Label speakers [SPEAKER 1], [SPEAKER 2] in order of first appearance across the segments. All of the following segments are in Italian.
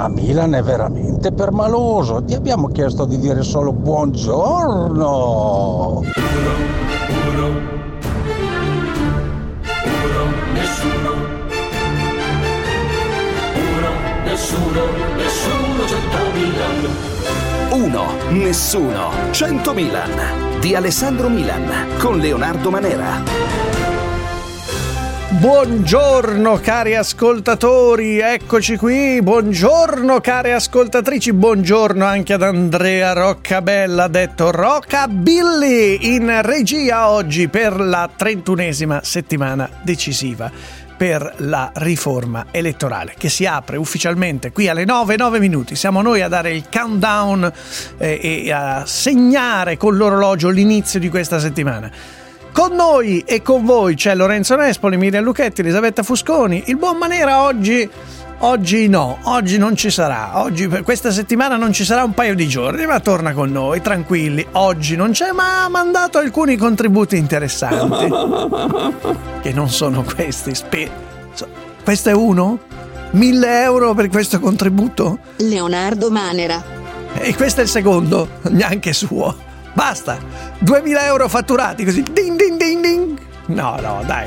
[SPEAKER 1] Ma Milan è veramente permaloso. Ti abbiamo chiesto di dire solo buongiorno. Uno, uno,
[SPEAKER 2] uno, nessuno. Uno, nessuno, nessuno, cento Milan.
[SPEAKER 3] Uno, nessuno, cento Milan. Di Alessandro Milan con Leonardo Manera.
[SPEAKER 4] Buongiorno cari ascoltatori, eccoci qui, buongiorno care ascoltatrici, buongiorno anche ad Andrea Roccabella, detto Roccabilly, in regia oggi per la trentunesima settimana decisiva per la riforma elettorale che si apre ufficialmente qui alle 9, 9 minuti. Siamo noi a dare il countdown eh, e a segnare con l'orologio l'inizio di questa settimana. Con noi e con voi c'è Lorenzo Nespoli, Miriam Lucchetti, Elisabetta Fusconi. Il buon Manera oggi Oggi no, oggi non ci sarà. Oggi per questa settimana non ci sarà un paio di giorni, ma torna con noi, tranquilli. Oggi non c'è, ma ha mandato alcuni contributi interessanti. che non sono questi. Spe- questo è uno? Mille euro per questo contributo?
[SPEAKER 5] Leonardo Manera.
[SPEAKER 4] E questo è il secondo, neanche suo. Basta, 2000 euro fatturati così. Ding ding ding ding. No, no, dai.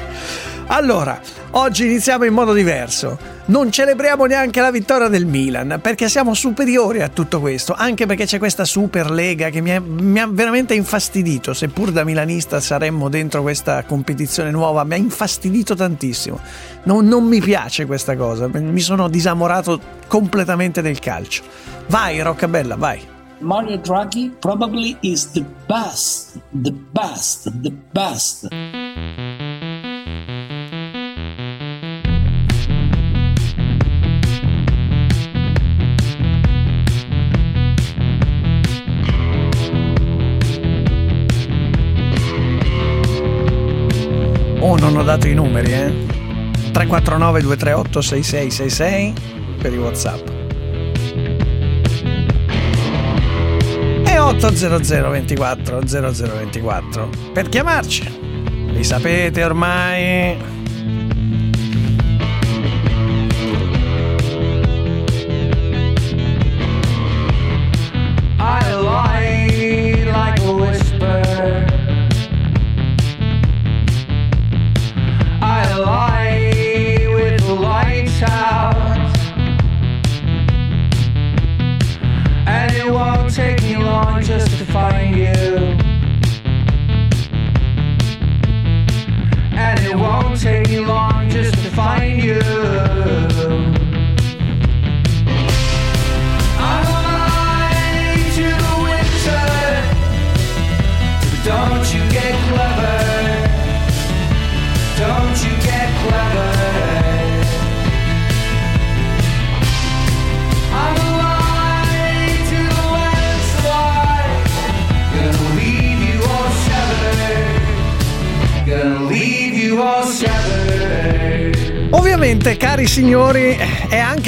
[SPEAKER 4] Allora, oggi iniziamo in modo diverso. Non celebriamo neanche la vittoria del Milan perché siamo superiori a tutto questo, anche perché c'è questa Superlega che mi, è, mi ha veramente infastidito, seppur da milanista saremmo dentro questa competizione nuova, mi ha infastidito tantissimo. Non, non mi piace questa cosa, mi sono disamorato completamente del calcio. Vai Roccabella, vai.
[SPEAKER 6] Mario Draghi probably is the best, the best, the best.
[SPEAKER 4] Oh, non ho dato i numeri, eh? 349 238 6666 per i WhatsApp. E 800 24 0024 per chiamarci. Li sapete ormai.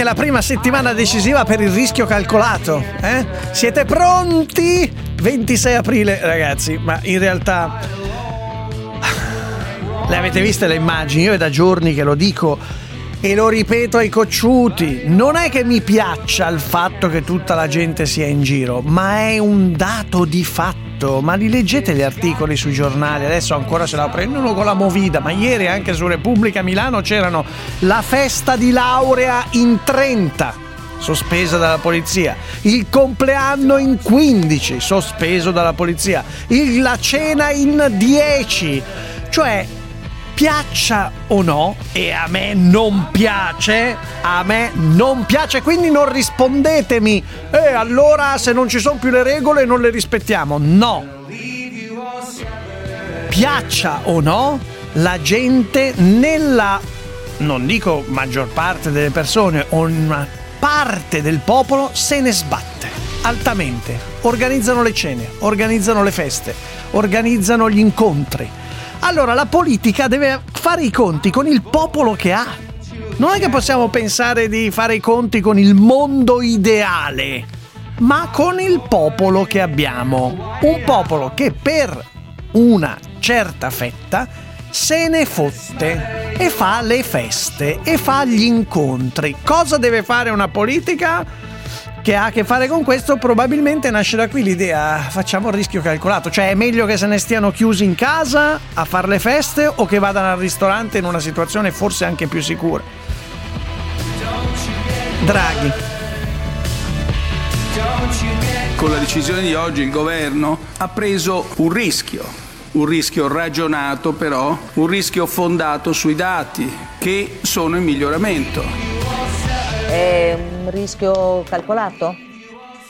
[SPEAKER 4] La prima settimana decisiva per il rischio calcolato. Eh? Siete pronti? 26 aprile, ragazzi, ma in realtà le avete viste le immagini? Io è da giorni che lo dico e lo ripeto ai cocciuti. Non è che mi piaccia il fatto che tutta la gente sia in giro, ma è un dato di fatto. Ma li leggete gli articoli sui giornali? Adesso ancora se la prendono con la movida, ma ieri anche su Repubblica Milano c'erano la festa di laurea in 30 sospesa dalla polizia, il compleanno in 15, sospeso dalla polizia, il- la cena in 10. Cioè, piaccia o no, e a me non piace, a me non piace, quindi non rispondetemi, e allora se non ci sono più le regole non le rispettiamo. No. Piaccia o no, la gente nella, non dico maggior parte delle persone, una parte del popolo se ne sbatte altamente. Organizzano le cene, organizzano le feste, organizzano gli incontri. Allora la politica deve fare i conti con il popolo che ha. Non è che possiamo pensare di fare i conti con il mondo ideale, ma con il popolo che abbiamo. Un popolo che per una certa fetta se ne fotte e fa le feste e fa gli incontri. Cosa deve fare una politica? Che ha a che fare con questo, probabilmente nasce da qui l'idea facciamo il rischio calcolato, cioè è meglio che se ne stiano chiusi in casa a fare le feste o che vadano al ristorante in una situazione forse anche più sicura. Draghi.
[SPEAKER 7] Con la decisione di oggi il governo ha preso un rischio, un rischio ragionato però, un rischio fondato sui dati che sono in miglioramento.
[SPEAKER 8] È un rischio calcolato?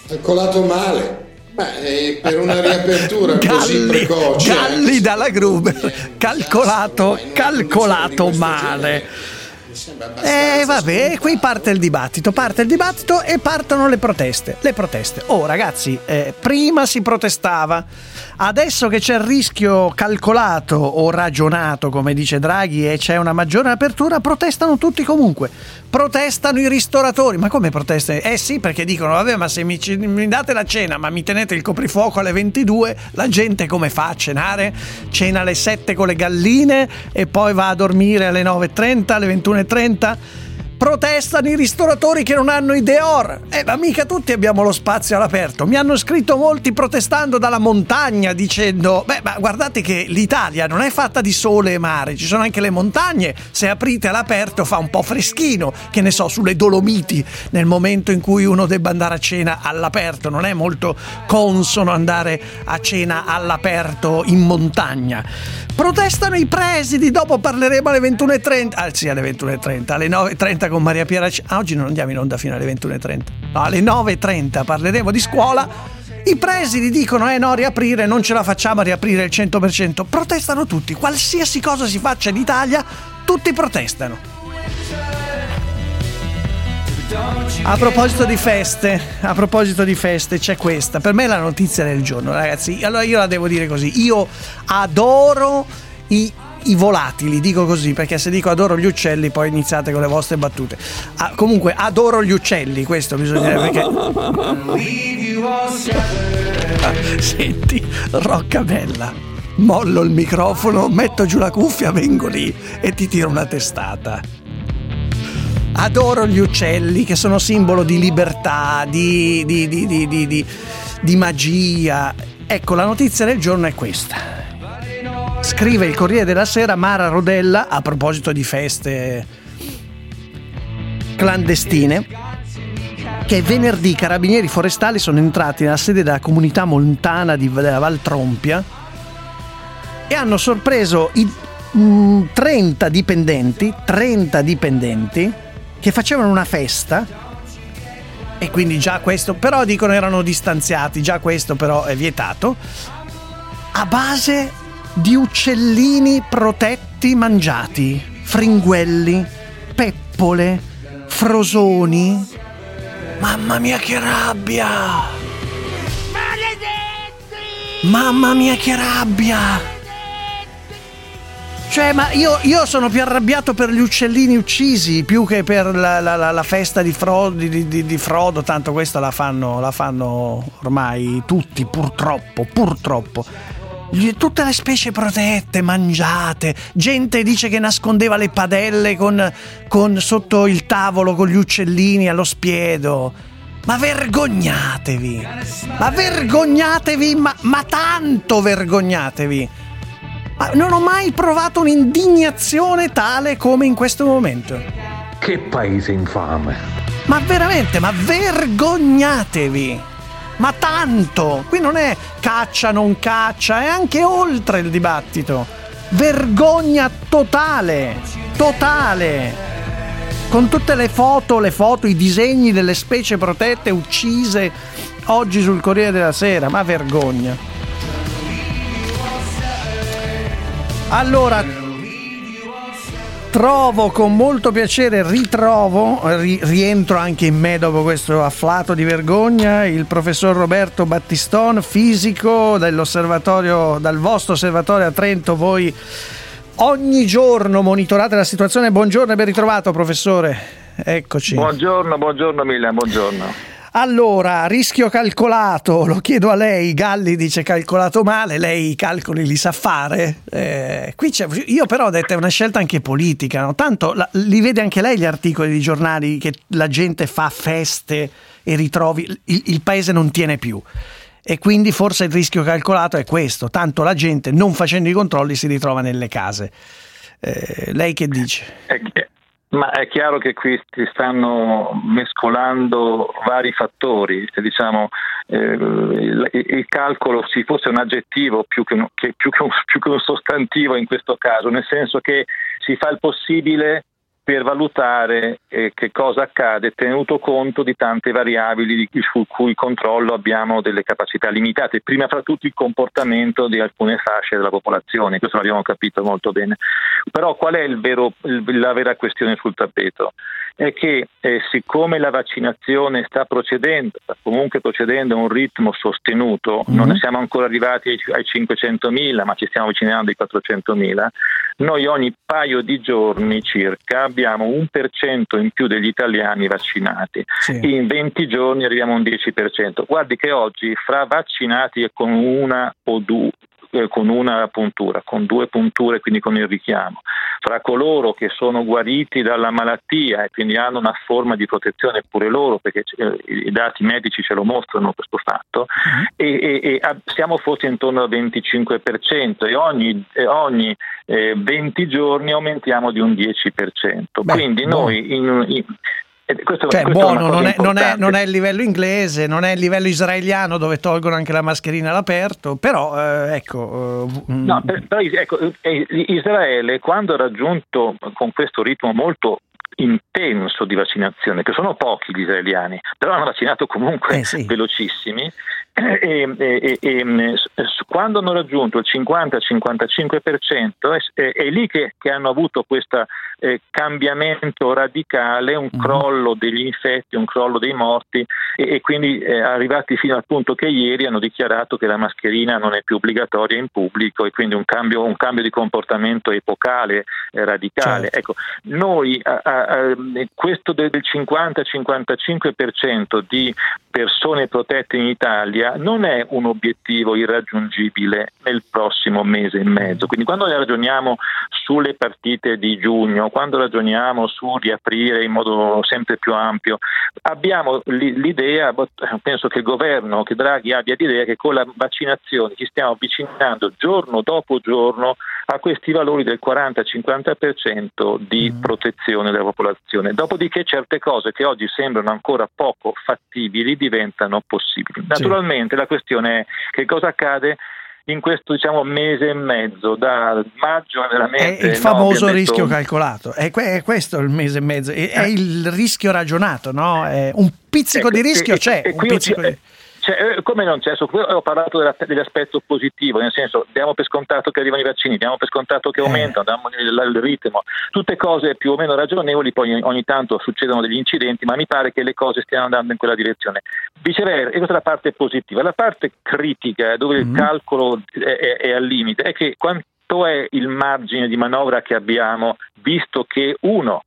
[SPEAKER 9] Calcolato male. Beh, per una riapertura così
[SPEAKER 4] Galli,
[SPEAKER 9] precoce.
[SPEAKER 4] Galli dalla Gruber, calcolato, calcolato male. E eh, vabbè, qui parte il dibattito, parte il dibattito e partono le proteste. Le proteste. Oh ragazzi, eh, prima si protestava, adesso che c'è il rischio calcolato o ragionato, come dice Draghi, e c'è una maggiore apertura, protestano tutti comunque. Protestano i ristoratori. Ma come protestano? Eh sì, perché dicono, vabbè, ma se mi, mi date la cena, ma mi tenete il coprifuoco alle 22, la gente come fa a cenare? Cena alle 7 con le galline e poi va a dormire alle 9.30, alle 21.30? Protestano i ristoratori che non hanno i Deor. Eh, ma mica tutti abbiamo lo spazio all'aperto. Mi hanno scritto molti protestando dalla montagna dicendo: Beh, ma guardate che l'Italia non è fatta di sole e mare, ci sono anche le montagne. Se aprite all'aperto fa un po' freschino, che ne so, sulle Dolomiti, nel momento in cui uno debba andare a cena all'aperto. Non è molto consono andare a cena all'aperto in montagna. Protestano i presidi, dopo parleremo alle 21.30. Ah, sì, alle 21.30, alle 9.30 con Maria Piera. Ah, oggi non andiamo in onda fino alle 21.30. No, alle 9.30 parleremo di scuola. I presidi dicono: Eh no, riaprire, non ce la facciamo a riaprire il 100%. Protestano tutti, qualsiasi cosa si faccia in Italia, tutti protestano. A proposito di feste, a proposito di feste, c'è questa. Per me è la notizia del giorno, ragazzi. Allora io la devo dire così. Io adoro i, i volatili, dico così, perché se dico adoro gli uccelli, poi iniziate con le vostre battute. Ah, comunque, adoro gli uccelli, questo bisogna dire perché. Ah, Senti, Roccabella. Mollo il microfono, metto giù la cuffia, vengo lì e ti tiro una testata. Adoro gli uccelli che sono simbolo di libertà, di, di- di- di- magia. Ecco, la notizia del giorno è questa. Scrive il Corriere della Sera Mara Rodella a proposito di feste clandestine che venerdì i carabinieri forestali sono entrati nella sede della comunità montana di della Val Trompia e hanno sorpreso i mm, 30 dipendenti, 30 dipendenti che facevano una festa e quindi già questo, però dicono erano distanziati, già questo però è vietato, a base di uccellini protetti mangiati, fringuelli, peppole, frosoni. Mamma mia che rabbia! Mamma mia che rabbia! Cioè, ma io, io sono più arrabbiato per gli uccellini uccisi più che per la, la- la- la festa di, Fro- di- di- di- Frodo, tanto questa la fanno, la fanno ormai tutti, purtroppo, purtroppo. Tutte le specie protette, mangiate, gente dice che nascondeva le padelle con, con- sotto il tavolo con gli uccellini allo spiedo. Ma vergognatevi! Ma vergognatevi, ma, ma tanto vergognatevi! Ma non ho mai provato un'indignazione tale come in questo momento.
[SPEAKER 10] Che paese infame.
[SPEAKER 4] Ma veramente, ma vergognatevi! Ma tanto! Qui non è caccia, non caccia, è anche oltre il dibattito. Vergogna totale! Totale! Con tutte le foto, le foto, i disegni delle specie protette uccise oggi sul Corriere della Sera, ma vergogna. Allora, trovo con molto piacere, ritrovo, ri- rientro anche in me dopo questo afflato di vergogna, il professor Roberto Battiston, fisico dell'osservatorio, dal vostro osservatorio a Trento, voi ogni giorno monitorate la situazione. Buongiorno e ben ritrovato professore, eccoci.
[SPEAKER 10] Buongiorno, buongiorno Milan, buongiorno.
[SPEAKER 4] Allora, rischio calcolato, lo chiedo a lei, Galli dice calcolato male, lei i calcoli li sa fare? Eh, qui c'è, io però ho detto è una scelta anche politica, no? tanto la, li vede anche lei gli articoli di giornali che la gente fa feste e ritrovi, il, il paese non tiene più. E quindi forse il rischio calcolato è questo, tanto la gente non facendo i controlli si ritrova nelle case. Eh, lei che dice?
[SPEAKER 11] È, ma è chiaro che qui si stanno mescolando vari fattori, diciamo eh, il, il, calcolo si fosse un aggettivo più che, che, più, che un, più che un sostantivo in questo caso, nel senso che si fa il possibile per valutare eh, che cosa accade tenuto conto di tante variabili su cui controllo abbiamo delle capacità limitate, prima fra tutti il comportamento di alcune fasce della popolazione, questo l'abbiamo capito molto bene. Però qual è vero, la vera questione sul tappeto? È che eh, siccome la vaccinazione sta procedendo, sta comunque procedendo a un ritmo sostenuto, mm-hmm. non siamo ancora arrivati ai, ai 500.000, ma ci stiamo avvicinando ai 400.000, noi ogni paio di giorni circa abbiamo un per cento in più degli italiani vaccinati. Sì. In 20 giorni arriviamo a un 10%. Guardi che oggi fra vaccinati e con una o due eh, con una puntura, con due punture, quindi con il richiamo. Fra coloro che sono guariti dalla malattia e quindi hanno una forma di protezione pure loro, perché eh, i dati medici ce lo mostrano questo fatto, e, e, e, siamo forse intorno al 25% e ogni, ogni eh, 20 giorni aumentiamo di un 10%. Beh, quindi noi in, in,
[SPEAKER 4] questo, cioè, buono, non è, non, è, non è, il livello inglese, non è il livello israeliano dove tolgono anche la mascherina all'aperto, però eh, ecco...
[SPEAKER 11] Eh, no, però ecco, eh, Israele quando ha raggiunto con questo ritmo molto intenso di vaccinazione, che sono pochi gli israeliani, però hanno vaccinato comunque eh sì. velocissimi, e, e, e, quando hanno raggiunto il 50-55% è, è, è lì che, che, hanno avuto questo eh, cambiamento radicale, un mhm. crollo degli infetti, un crollo dei morti e, quindi eh, arrivati fino al punto che ieri hanno dichiarato che la mascherina non è più obbligatoria in pubblico e quindi un cambio, un cambio di comportamento epocale, eh, radicale. Certo. Ecco, noi a, a, questo del 50-55% di persone protette in Italia non è un obiettivo irraggiungibile nel prossimo mese e mezzo. Quindi quando ragioniamo sulle partite di giugno, quando ragioniamo su riaprire in modo sempre più ampio, abbiamo l'idea, penso che il governo, che Draghi abbia l'idea che con la vaccinazione ci stiamo avvicinando giorno dopo giorno a questi valori del 40-50% di mm. protezione della popolazione. Dopodiché certe cose che oggi sembrano ancora poco fattibili diventano possibili. Naturalmente sì. la questione è che cosa accade in questo diciamo, mese e mezzo, da maggio a veramente...
[SPEAKER 4] È il famoso no, rischio detto... calcolato, è, que- è, questo il mese e mezzo, è, è il rischio ragionato, no? un pizzico ecco, di rischio
[SPEAKER 11] e,
[SPEAKER 4] c'è.
[SPEAKER 11] E,
[SPEAKER 4] un pizzico
[SPEAKER 11] di... Cioè, come non c'è? Ho parlato dell'aspetto positivo, nel senso diamo per scontato che arrivano i vaccini, diamo per scontato che eh. aumentano, diamo il, ritmo, tutte cose più o meno ragionevoli, poi ogni tanto succedono degli incidenti, ma mi pare che le cose stiano andando in quella direzione. Viceversa, e questa è la parte positiva. La parte critica, dove mm-hmm. il calcolo è, è, è al limite, è che quanto è il margine di manovra che abbiamo, visto che uno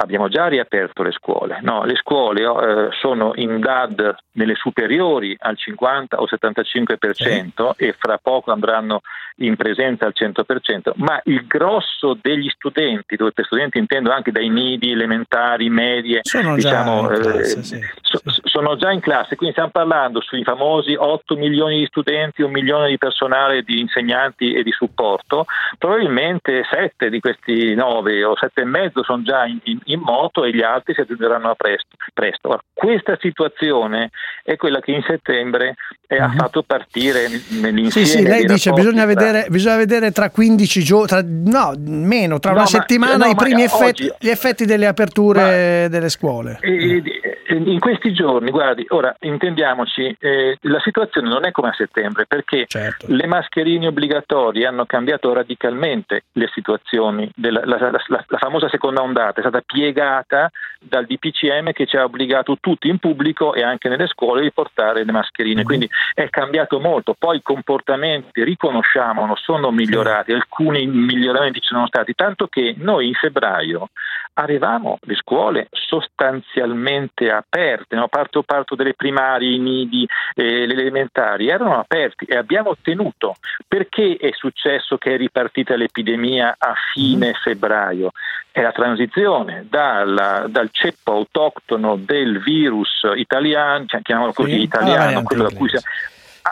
[SPEAKER 11] abbiamo già riaperto le scuole. No, le scuole eh, sono in DAD nelle superiori al 50 o 75% eh. e fra poco andranno in presenza al 100%, ma il grosso degli studenti, dove per studenti intendo anche dai nidi elementari, medie,
[SPEAKER 4] sono,
[SPEAKER 11] diciamo,
[SPEAKER 4] già, in classe, eh,
[SPEAKER 11] sì. so, sono già in classe, quindi stiamo parlando sui famosi 8 milioni di studenti, un milione di personale, di insegnanti e di supporto, probabilmente 7 di questi 9 o 7 e mezzo sono già in, in, in moto e gli altri si aggiungeranno a presto. presto. Questa situazione è quella che in settembre uh-huh. ha mhm. fatto partire l'insieme
[SPEAKER 4] Sì, sì, lei dice bisogna vedere, bisogna vedere, tra 15 giorni, no, meno, tra no, una ma, settimana no, i primi effetti, oggi, gli effetti delle aperture ma, delle scuole.
[SPEAKER 11] E, in questi giorni, guardi, ora intendiamoci, eh, la situazione non è come a settembre perché certo. le mascherine obbligatorie hanno cambiato radicalmente le situazioni, della, la, la, la, la, famosa seconda ondata è stata piegata dal DPCM che ci ha obbligato tutti in pubblico e anche nelle scuole di portare le mascherine, mm-hmm. quindi è cambiato molto, poi i comportamenti, riconosciamolo, sono migliorati, alcuni miglioramenti ci sono stati, tanto che noi in febbraio arrivavamo le scuole sostanzialmente a aperte, no? parto, parto delle primarie, i nidi, eh, le elementari, erano aperti e abbiamo ottenuto. Perché è successo che è ripartita l'epidemia a fine febbraio? È la transizione dalla- dal ceppo autoctono del virus italiano, chiamiamolo così,
[SPEAKER 4] Sì,
[SPEAKER 11] italiano,
[SPEAKER 4] variante
[SPEAKER 11] quello da cui siamo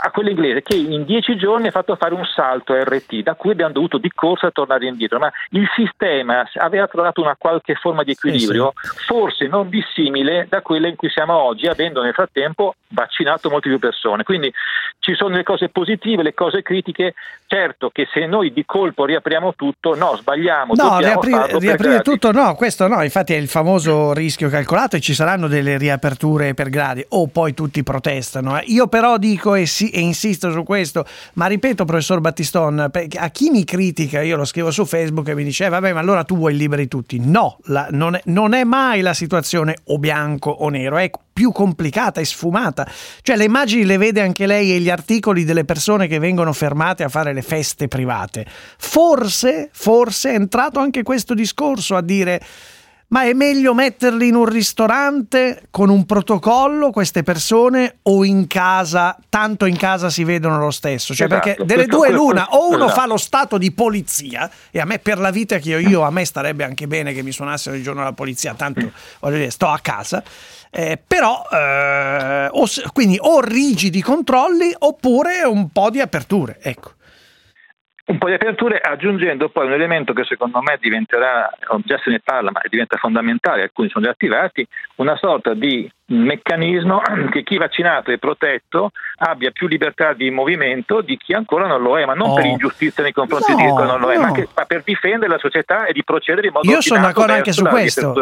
[SPEAKER 11] a quello inglese che in dieci giorni ha fatto fare un salto RT da cui abbiamo dovuto di corsa tornare indietro. Ma il sistema aveva trovato una qualche forma di equilibrio forse non dissimile da quella in cui siamo oggi avendo nel frattempo vaccinato molte più persone. Quindi ci sono le cose positive le cose critiche. Certo che se noi di colpo riapriamo tutto no sbagliamo
[SPEAKER 4] No,
[SPEAKER 11] dobbiamo
[SPEAKER 4] riaprire, tutto no, questo no, infatti è il famoso rischio calcolato e ci saranno delle riaperture per gradi o poi tutti protestano. eh. Io però dico e, sì, e insisto su questo, ma ripeto professor Battiston, a chi mi critica, io lo scrivo su Facebook e mi dice "Eh, vabbè ma allora tu vuoi liberi tutti. No, la- non, è, non è mai la situazione o bianco o nero, è più complicata e sfumata. Cioè le immagini le vede anche lei e gli articoli delle persone che vengono fermate a fare le feste private. Forse, forse è entrato anche questo discorso a dire ma è meglio metterli in un ristorante con un protocollo queste persone o in casa, tanto in casa si vedono lo stesso. Cioè,
[SPEAKER 11] Esatto,
[SPEAKER 4] perché delle due l'una, o uno
[SPEAKER 11] esatto.
[SPEAKER 4] fa lo stato di polizia, e a me per la vita che ho io, a me starebbe anche bene che mi suonassero il giorno la polizia, tanto voglio dire, sto a casa. Eh, però eh, o quindi o rigidi controlli oppure un po' di aperture. Ecco.
[SPEAKER 11] Un po' di aperture aggiungendo poi un elemento che secondo me diventerà, già se ne parla, ma diventa fondamentale, alcuni sono già attivati, una sorta di meccanismo che chi vaccinato e protetto abbia più libertà di movimento di chi ancora non lo è, ma non
[SPEAKER 4] Oh.
[SPEAKER 11] per ingiustizia nei confronti
[SPEAKER 4] No,
[SPEAKER 11] di chi ancora non lo è,
[SPEAKER 4] no.
[SPEAKER 11] ma, che- ma per difendere la società e di procedere in modo
[SPEAKER 4] Io sono d'accordo anche su questo.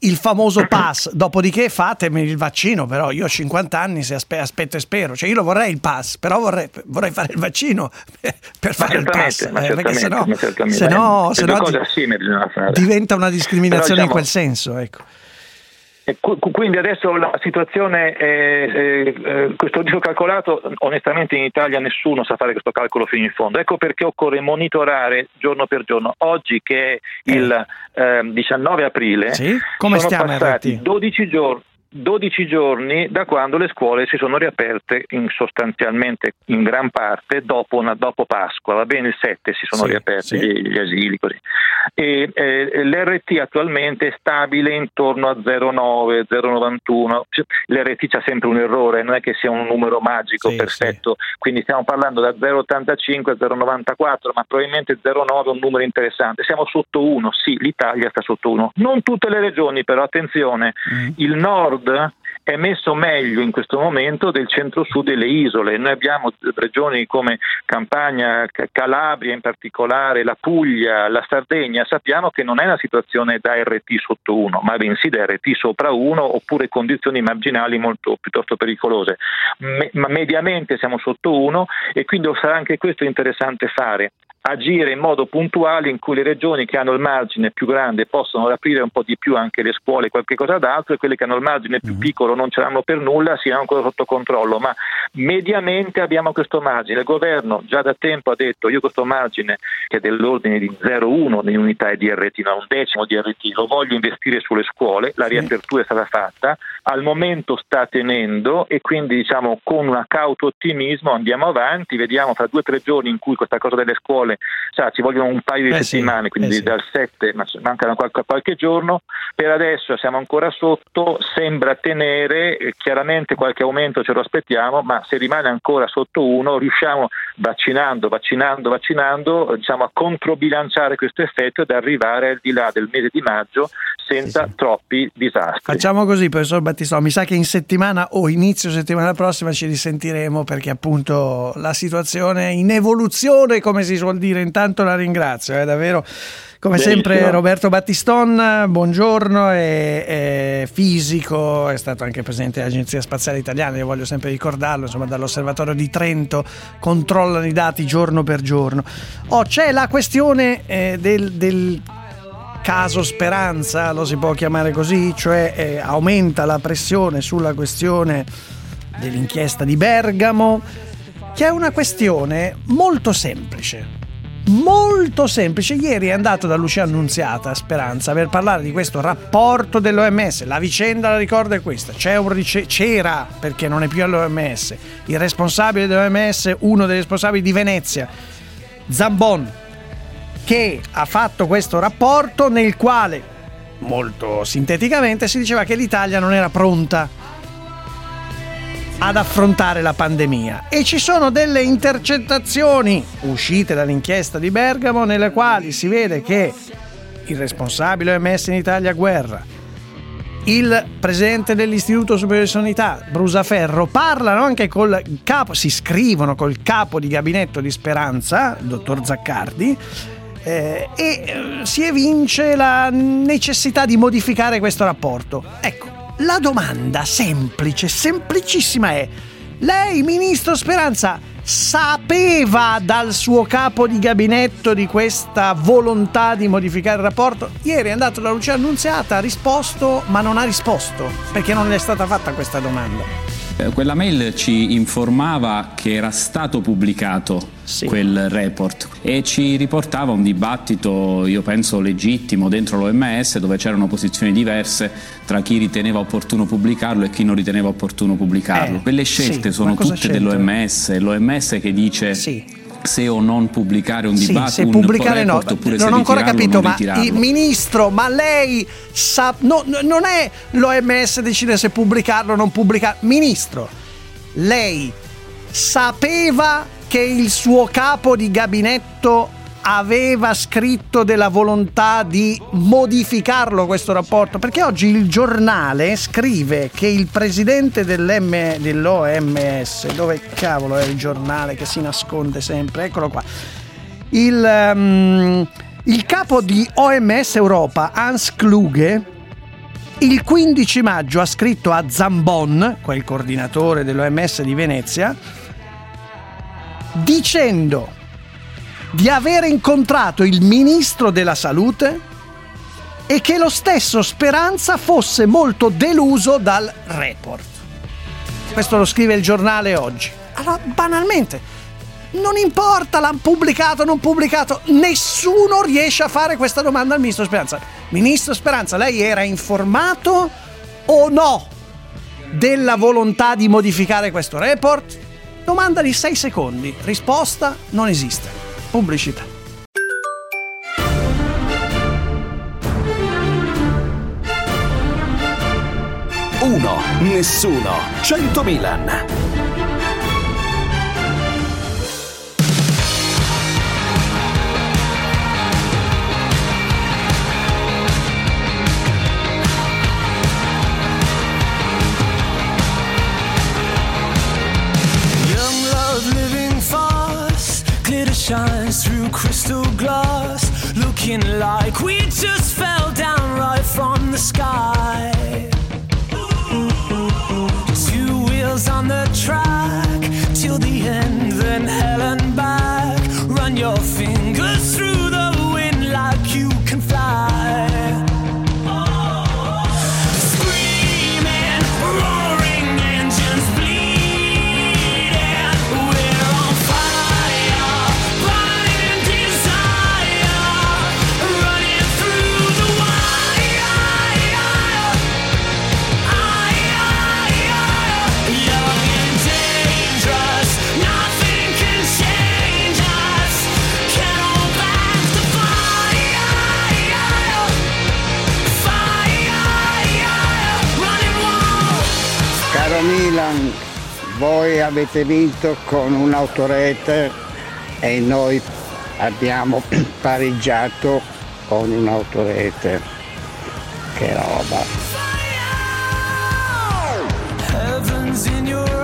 [SPEAKER 4] Il famoso pass, dopodiché fatemi il vaccino, però io ho 50 anni se aspe- aspetto e spero. Cioè io lo vorrei il pass, però vorrei, vorrei fare il vaccino per, fare il pass. eh, perché sennò,
[SPEAKER 11] ma certamente.
[SPEAKER 4] sennò- sennò di- diventa una discriminazione
[SPEAKER 11] Però,
[SPEAKER 4] in quel
[SPEAKER 11] diciamo,
[SPEAKER 4] senso. Ecco.
[SPEAKER 11] E qu- Quindi adesso la situazione, è, è- questo rischio calcolato, onestamente in Italia nessuno sa fare questo calcolo fino in fondo. Ecco perché occorre monitorare giorno per giorno. Oggi che è il ehm, 19 aprile,
[SPEAKER 4] Sì? Come
[SPEAKER 11] sono
[SPEAKER 4] stiamo,
[SPEAKER 11] passati
[SPEAKER 4] RT?
[SPEAKER 11] 12 giorni. 12 giorni da quando le scuole si sono riaperte in sostanzialmente in gran parte dopo, una- dopo Pasqua, va bene il 7 si sono
[SPEAKER 4] Sì,
[SPEAKER 11] riaperti
[SPEAKER 4] sì.
[SPEAKER 11] gli, gli asili così. E, eh, l'RT attualmente è stabile intorno a 0,9, 0,91. L'RT c'ha sempre un errore, non è che sia un numero magico
[SPEAKER 4] Sì,
[SPEAKER 11] perfetto, quindi stiamo parlando da 0,85 a 0,94, ma probabilmente 0,9 è un numero interessante. Siamo sotto 1, sì, l'Italia sta sotto 1. Non tutte le regioni, però attenzione,
[SPEAKER 4] Mm.
[SPEAKER 11] il nord è messo meglio in questo momento del centro-sud delle isole. Noi abbiamo regioni come Campania, Calabria in particolare, la Puglia, la Sardegna. Sappiamo che non è una situazione da RT sotto 1, ma bensì da RT sopra 1 oppure condizioni marginali molto piuttosto pericolose. Me- ma mediamente siamo sotto 1 e quindi sarà anche questo interessante fare agire in modo puntuale in cui le regioni che hanno il margine più grande possono aprire un po' di più anche le scuole, qualche cosa d'altro, e quelle che hanno il margine più piccolo non ce l'hanno per nulla, siano ancora sotto controllo. Ma mediamente abbiamo questo margine. Il governo già da tempo ha detto io questo margine che è dell'ordine di 0,1 di unità di RT, no, un decimo di RT, lo voglio investire sulle scuole, la riapertura è stata fatta, al momento sta tenendo e quindi diciamo con un cauto ottimismo andiamo avanti, vediamo fra due o tre giorni in cui questa cosa delle scuole, sa, ci vogliono un paio di
[SPEAKER 4] Eh sì,
[SPEAKER 11] settimane, quindi
[SPEAKER 4] eh sì.
[SPEAKER 11] dal 7, ma mancano qualche, qualche giorno, per adesso siamo ancora sotto, sembra tenere, eh, chiaramente qualche aumento ce lo aspettiamo, ma se rimane ancora sotto 1 riusciamo vaccinando, vaccinando, vaccinando, eh, diciamo a controbilanciare questo effetto ed arrivare al di là del mese di maggio senza troppi disastri.
[SPEAKER 4] Facciamo così, professor Battistò. Mi sa che in settimana o inizio settimana prossima ci risentiremo perché appunto la situazione è in evoluzione, come si suol dire. Intanto la ringrazio, è davvero. Come
[SPEAKER 11] Benissimo.
[SPEAKER 4] sempre Roberto Battiston, buongiorno, è, è fisico, è stato anche presidente dell'Agenzia Spaziale Italiana, io voglio sempre ricordarlo, insomma dall'Osservatorio di Trento controllano i dati giorno per giorno. Oh, c'è la questione eh, del, del caso Speranza, lo si può chiamare così, cioè eh, aumenta la pressione sulla questione dell'inchiesta di Bergamo, che è una questione molto semplice. molto semplice. Ieri è andato da Lucia Annunziata Speranza per parlare di questo rapporto dell'OMS. La vicenda, la ricordo, è questa. Rice- c'era, perché non è più all'OMS, il responsabile dell'OMS, uno dei responsabili di Venezia, Zambon, che ha fatto questo rapporto nel quale, molto sinteticamente, si diceva che l'Italia non era pronta ad affrontare la pandemia. E ci sono delle intercettazioni uscite dall'inchiesta di Bergamo nelle quali si vede che il responsabile OMS in Italia Guerra. Il presidente dell'Istituto Superiore di Sanità Brusaferro parlano anche col capo si scrivono col capo di gabinetto di Speranza dottor Zaccardi eh, e eh, si evince la necessità di modificare questo rapporto ecco la domanda semplice, semplicissima è: lei, ministro Speranza, sapeva dal suo capo di gabinetto di questa volontà di modificare il rapporto? Ieri è andato da Lucia Annunziata, ha risposto, ma non ha risposto, perché non le è stata fatta questa domanda.
[SPEAKER 12] Eh, quella mail ci informava che era stato pubblicato sì. quel report e ci riportava un dibattito, io penso legittimo, dentro l'OMS dove c'erano posizioni diverse tra chi riteneva opportuno pubblicarlo e chi non riteneva opportuno pubblicarlo. Eh, Quelle scelte
[SPEAKER 4] sì,
[SPEAKER 12] sono tutte dell'OMS, l'OMS che dice
[SPEAKER 4] sì
[SPEAKER 12] se o non pubblicare un dibattito
[SPEAKER 4] sì, se pubblicare no non ho ancora capito ma il ministro ma lei sa no, non è l'OMS decide se pubblicarlo o non pubblicarlo ministro lei sapeva che il suo capo di gabinetto aveva scritto della volontà di modificarlo questo rapporto perché oggi il giornale scrive che il presidente dell'M, dell'OMS dove cavolo è il giornale che si nasconde sempre? Eccolo qua. Il, um, il capo di OMS Europa Hans Kluge il 15 maggio ha scritto a Zambon, quel coordinatore dell'OMS di Venezia, dicendo di aver incontrato il ministro della salute e che lo stesso Speranza fosse molto deluso dal report. Questo lo scrive il giornale oggi. Allora, banalmente, non importa l'hanno pubblicato o non pubblicato, nessuno riesce a fare questa domanda al ministro Speranza. Ministro Speranza, lei era informato o no della volontà di modificare questo report? Domanda di 6 secondi, risposta non esiste. Pubblicità.
[SPEAKER 3] Uno, nessuno, 100 Milan.
[SPEAKER 13] Shines through crystal glass, looking like we just fell down right from the sky.
[SPEAKER 14] Avete vinto con un'autorete e noi abbiamo pareggiato con un'autorete. Che roba.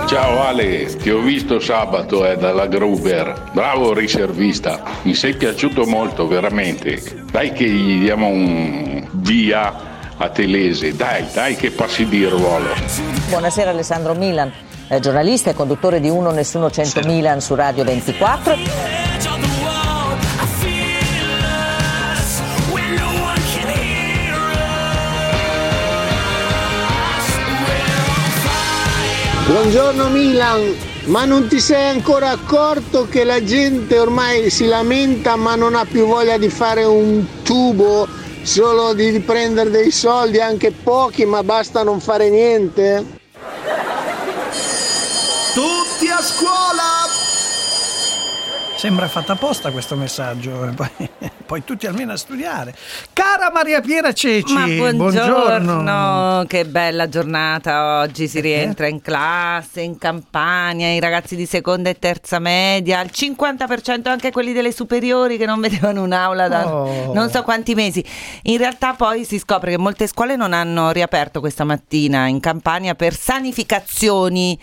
[SPEAKER 10] Ciao Ale, ti ho visto sabato eh, dalla Gruber. Bravo riservista, mi sei piaciuto molto veramente. Dai che gli diamo un via a Telese, dai, dai che passi di ruolo.
[SPEAKER 8] Buonasera Alessandro Milan, eh, giornalista e conduttore di Uno Nessuno 100 Milan su Radio 24.
[SPEAKER 13] edge of the world. I feel us when no one can hear us. We're on fire.
[SPEAKER 15] Buongiorno Milan, Ma non ti sei ancora accorto che la gente ormai si lamenta ma non ha più voglia di fare un tubo, solo di prendere dei soldi, anche pochi, ma basta non fare niente?
[SPEAKER 4] Tutti a scuola! Sembra fatta apposta questo messaggio, eh, poi, poi tutti almeno a studiare. Cara Maria Piera Ceci,
[SPEAKER 16] Ma buongiorno, che bella giornata oggi, si rientra in classe, in campagna, i ragazzi di seconda e terza media, al 50% anche quelli delle superiori che non vedevano un'aula da
[SPEAKER 4] Oh.
[SPEAKER 16] non so quanti mesi. In realtà poi si scopre che molte scuole non hanno riaperto questa mattina in campagna per sanificazioni.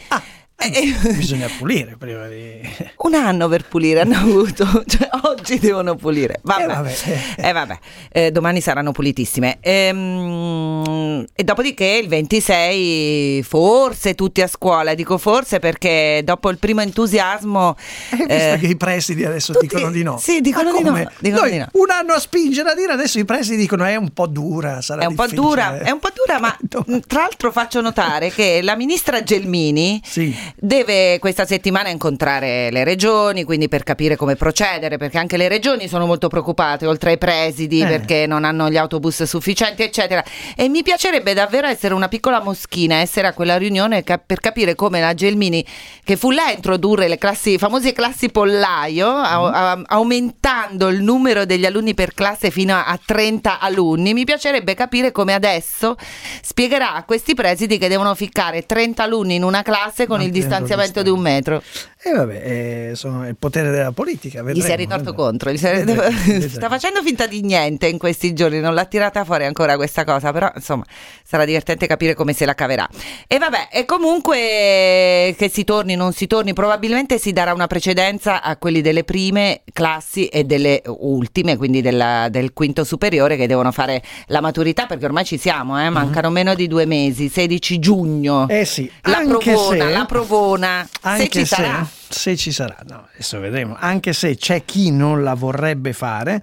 [SPEAKER 16] Eh,
[SPEAKER 4] Bisogna pulire prima di...
[SPEAKER 16] un anno per pulire hanno avuto, cioè oggi devono pulire. Vabbè,
[SPEAKER 4] Eh, vabbè.
[SPEAKER 16] Eh, vabbè. Eh, domani saranno pulitissime. Ehm, e dopodiché il 26 forse tutti a scuola, dico forse perché dopo il primo entusiasmo...
[SPEAKER 4] Visto
[SPEAKER 16] eh,
[SPEAKER 4] che i presidi adesso
[SPEAKER 16] tutti-
[SPEAKER 4] dicono di no?
[SPEAKER 16] sì, dicono di no, dicono
[SPEAKER 4] Noi
[SPEAKER 16] di no.
[SPEAKER 4] Un anno a spingere a dire, adesso i presidi dicono è un po' dura, sarà
[SPEAKER 16] È un po'
[SPEAKER 4] difficile."
[SPEAKER 16] dura, è un po' dura, ma mh, tra l'altro faccio notare che la ministra Gelmini deve questa settimana incontrare le regioni, quindi per capire come procedere, perché anche le regioni sono molto preoccupate, oltre ai presidi,
[SPEAKER 4] Eh.
[SPEAKER 16] perché non hanno gli autobus sufficienti, eccetera. E mi piacerebbe davvero essere una piccola moschina, essere a quella riunione ca- per capire come la Gelmini, che fu lei a introdurre le classi, famose classi pollaio, a- a- aumentando il numero degli alunni per classe fino a, a 30 alunni, mi piacerebbe capire come adesso spiegherà a questi presidi che devono ficcare 30 alunni in una classe con il
[SPEAKER 4] Mantenendo
[SPEAKER 16] distanziamento di un metro.
[SPEAKER 4] E vabbè, eh, sono il potere della politica.
[SPEAKER 16] Gli
[SPEAKER 4] vedremo,
[SPEAKER 16] si è ritorto
[SPEAKER 4] vedremo.
[SPEAKER 16] contro, gli si è-
[SPEAKER 4] Vedremo,
[SPEAKER 16] sta facendo finta di niente in questi giorni, non l'ha tirata fuori ancora questa cosa, però insomma sarà divertente capire come se la caverà. E vabbè, e comunque che si torni, non si torni, probabilmente si darà una precedenza a quelli delle prime classi e delle ultime, quindi della- del quinto superiore che devono fare la maturità, perché ormai ci siamo, eh, mancano meno di due mesi, 16 giugno.
[SPEAKER 4] Eh sì,
[SPEAKER 16] La provona,
[SPEAKER 4] se-
[SPEAKER 16] la provona, se ci sarà.
[SPEAKER 4] Se ci sarà, no, adesso vedremo. Anche se c'è chi non la vorrebbe fare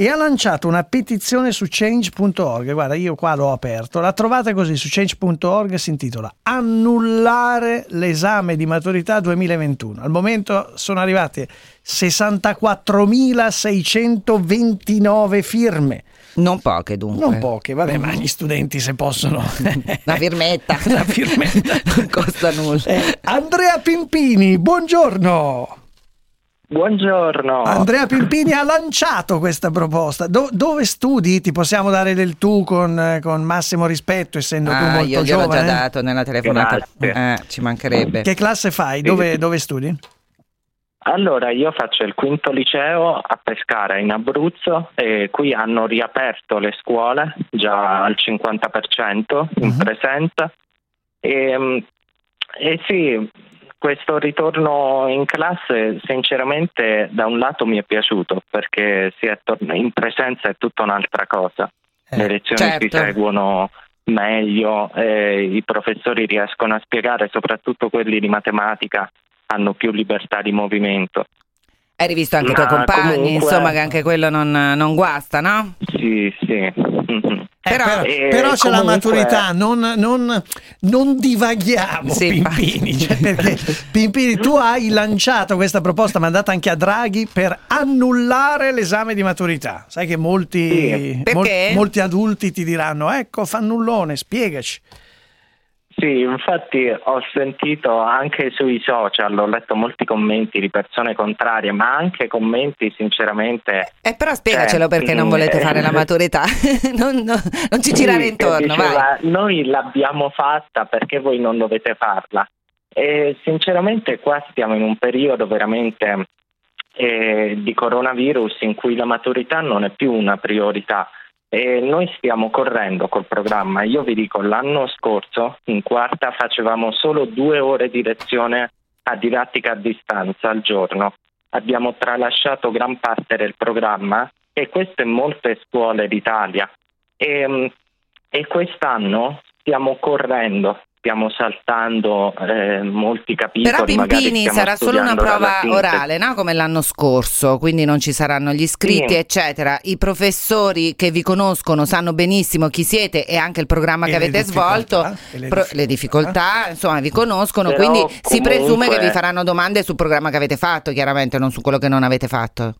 [SPEAKER 4] e ha lanciato una petizione su change.org. Guarda, io qua l'ho aperto. La trovate così su change.org. Si intitola Annullare l'esame di maturità 2021. Al momento sono arrivate 64.629 firme.
[SPEAKER 16] Non poche dunque.
[SPEAKER 4] Non poche, vabbè, ma gli studenti se possono.
[SPEAKER 16] Una firmetta.
[SPEAKER 4] Una firmetta.
[SPEAKER 16] non costa nulla.
[SPEAKER 4] Eh, Andrea Pimpini, buongiorno.
[SPEAKER 17] Buongiorno.
[SPEAKER 4] Andrea Pimpini ha lanciato questa proposta. Do- dove studi? Ti possiamo dare del tu con, con massimo rispetto, essendo tu
[SPEAKER 16] Ah,
[SPEAKER 4] molto
[SPEAKER 16] io gliel'ho
[SPEAKER 4] giovane.
[SPEAKER 16] già dato nella telefonata. Eh, ci mancherebbe.
[SPEAKER 4] Che classe fai? Dove, dove studi?
[SPEAKER 17] Allora, io faccio il quinto liceo a Pescara in Abruzzo e qui hanno riaperto le scuole già al 50% in presenza e, mm, e sì, questo ritorno in classe sinceramente da un lato mi è piaciuto perché si è torn- in presenza è tutta un'altra cosa. Le lezioni si
[SPEAKER 16] certo.
[SPEAKER 17] seguono meglio, eh, i professori riescono a spiegare, soprattutto quelli di matematica hanno più libertà di movimento.
[SPEAKER 16] Hai rivisto anche i tuoi compagni,
[SPEAKER 17] comunque-
[SPEAKER 16] insomma, che anche quello non, non guasta, no?
[SPEAKER 17] Sì, sì. Mhm.
[SPEAKER 16] Però,
[SPEAKER 17] Eh,
[SPEAKER 4] Però c'è la
[SPEAKER 17] comunque-
[SPEAKER 4] maturità, non, non- non divaghiamo,
[SPEAKER 16] Sì,
[SPEAKER 4] Pimpini. Cioè, perché, Pimpini, tu hai lanciato questa proposta mandata anche a Draghi per annullare l'esame di maturità. Sai che molti,
[SPEAKER 17] Sì.
[SPEAKER 4] mol- molti adulti ti diranno: Ecco, fannullone, spiegaci.
[SPEAKER 17] Sì, infatti ho sentito anche sui social, ho letto molti commenti di persone contrarie, ma anche commenti sinceramente...
[SPEAKER 16] Eh, però spiegacelo
[SPEAKER 17] Cioè,
[SPEAKER 16] perché non volete
[SPEAKER 17] eh,
[SPEAKER 16] fare la maturità. non, non- non ci girare
[SPEAKER 17] Sì,
[SPEAKER 16] intorno,
[SPEAKER 17] che diceva. Noi l'abbiamo fatta perché voi non dovete farla. E sinceramente qua stiamo in un periodo veramente eh, di coronavirus in cui la maturità non è più una priorità. E noi stiamo correndo col programma. Io vi dico, l'anno scorso in quarta facevamo solo due ore di lezione a didattica a distanza al giorno. Abbiamo tralasciato gran parte del programma e questo in molte scuole d'Italia. E, mm, e quest'anno stiamo correndo stiamo saltando eh, molti capitoli.
[SPEAKER 16] Però
[SPEAKER 17] magari
[SPEAKER 16] Pimpini sarà solo una prova orale, no? come l'anno scorso, quindi non ci saranno gli iscritti,
[SPEAKER 17] Sì.
[SPEAKER 16] eccetera. I professori che vi conoscono sanno benissimo chi siete e anche il programma
[SPEAKER 4] E
[SPEAKER 16] che avete svolto,
[SPEAKER 4] le
[SPEAKER 16] pro-
[SPEAKER 4] difficoltà.
[SPEAKER 16] le difficoltà, insomma, vi conoscono,
[SPEAKER 17] Però
[SPEAKER 16] quindi si presume che
[SPEAKER 17] comunque-
[SPEAKER 16] vi faranno domande sul programma che avete fatto, chiaramente, non su quello che non avete fatto.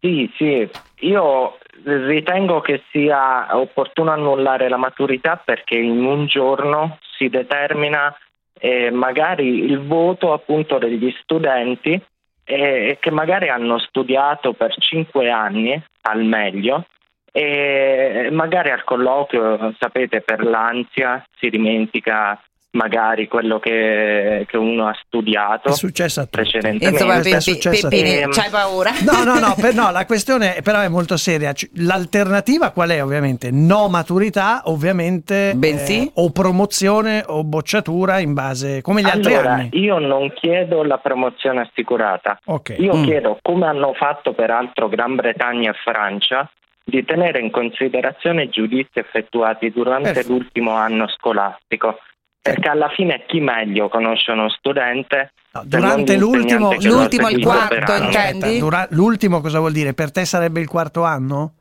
[SPEAKER 17] Sì, sì, io ritengo che sia opportuno annullare la maturità perché in un giorno si determina eh, magari il voto appunto degli studenti eh, che magari hanno studiato per cinque anni al meglio e magari al colloquio, sapete, per l'ansia si dimentica magari quello che, che uno ha studiato
[SPEAKER 4] È successo a tutti.
[SPEAKER 17] precedentemente.
[SPEAKER 16] Insomma,
[SPEAKER 4] a
[SPEAKER 16] Pimpini,
[SPEAKER 17] tutti.
[SPEAKER 16] c'hai paura?
[SPEAKER 4] No, no, no, per- no, la questione però è molto seria. L'alternativa qual è ovviamente? No maturità, ovviamente,
[SPEAKER 16] Bensì?
[SPEAKER 4] eh, o promozione o bocciatura in base, come gli altri
[SPEAKER 17] allora,
[SPEAKER 4] anni.
[SPEAKER 17] io non chiedo la promozione assicurata.
[SPEAKER 4] Ok.
[SPEAKER 17] Io
[SPEAKER 16] Mm.
[SPEAKER 17] chiedo, come hanno fatto peraltro Gran Bretagna e Francia, di tenere in considerazione i giudizi effettuati durante
[SPEAKER 4] Perfetto.
[SPEAKER 17] l'ultimo anno scolastico. Perché alla fine chi meglio conosce uno studente?
[SPEAKER 4] No, durante l'ultimo,
[SPEAKER 16] l'ultimo, il quarto, intendi?
[SPEAKER 4] Aspetta, dura- l'ultimo cosa vuol dire? Per te sarebbe il quarto anno?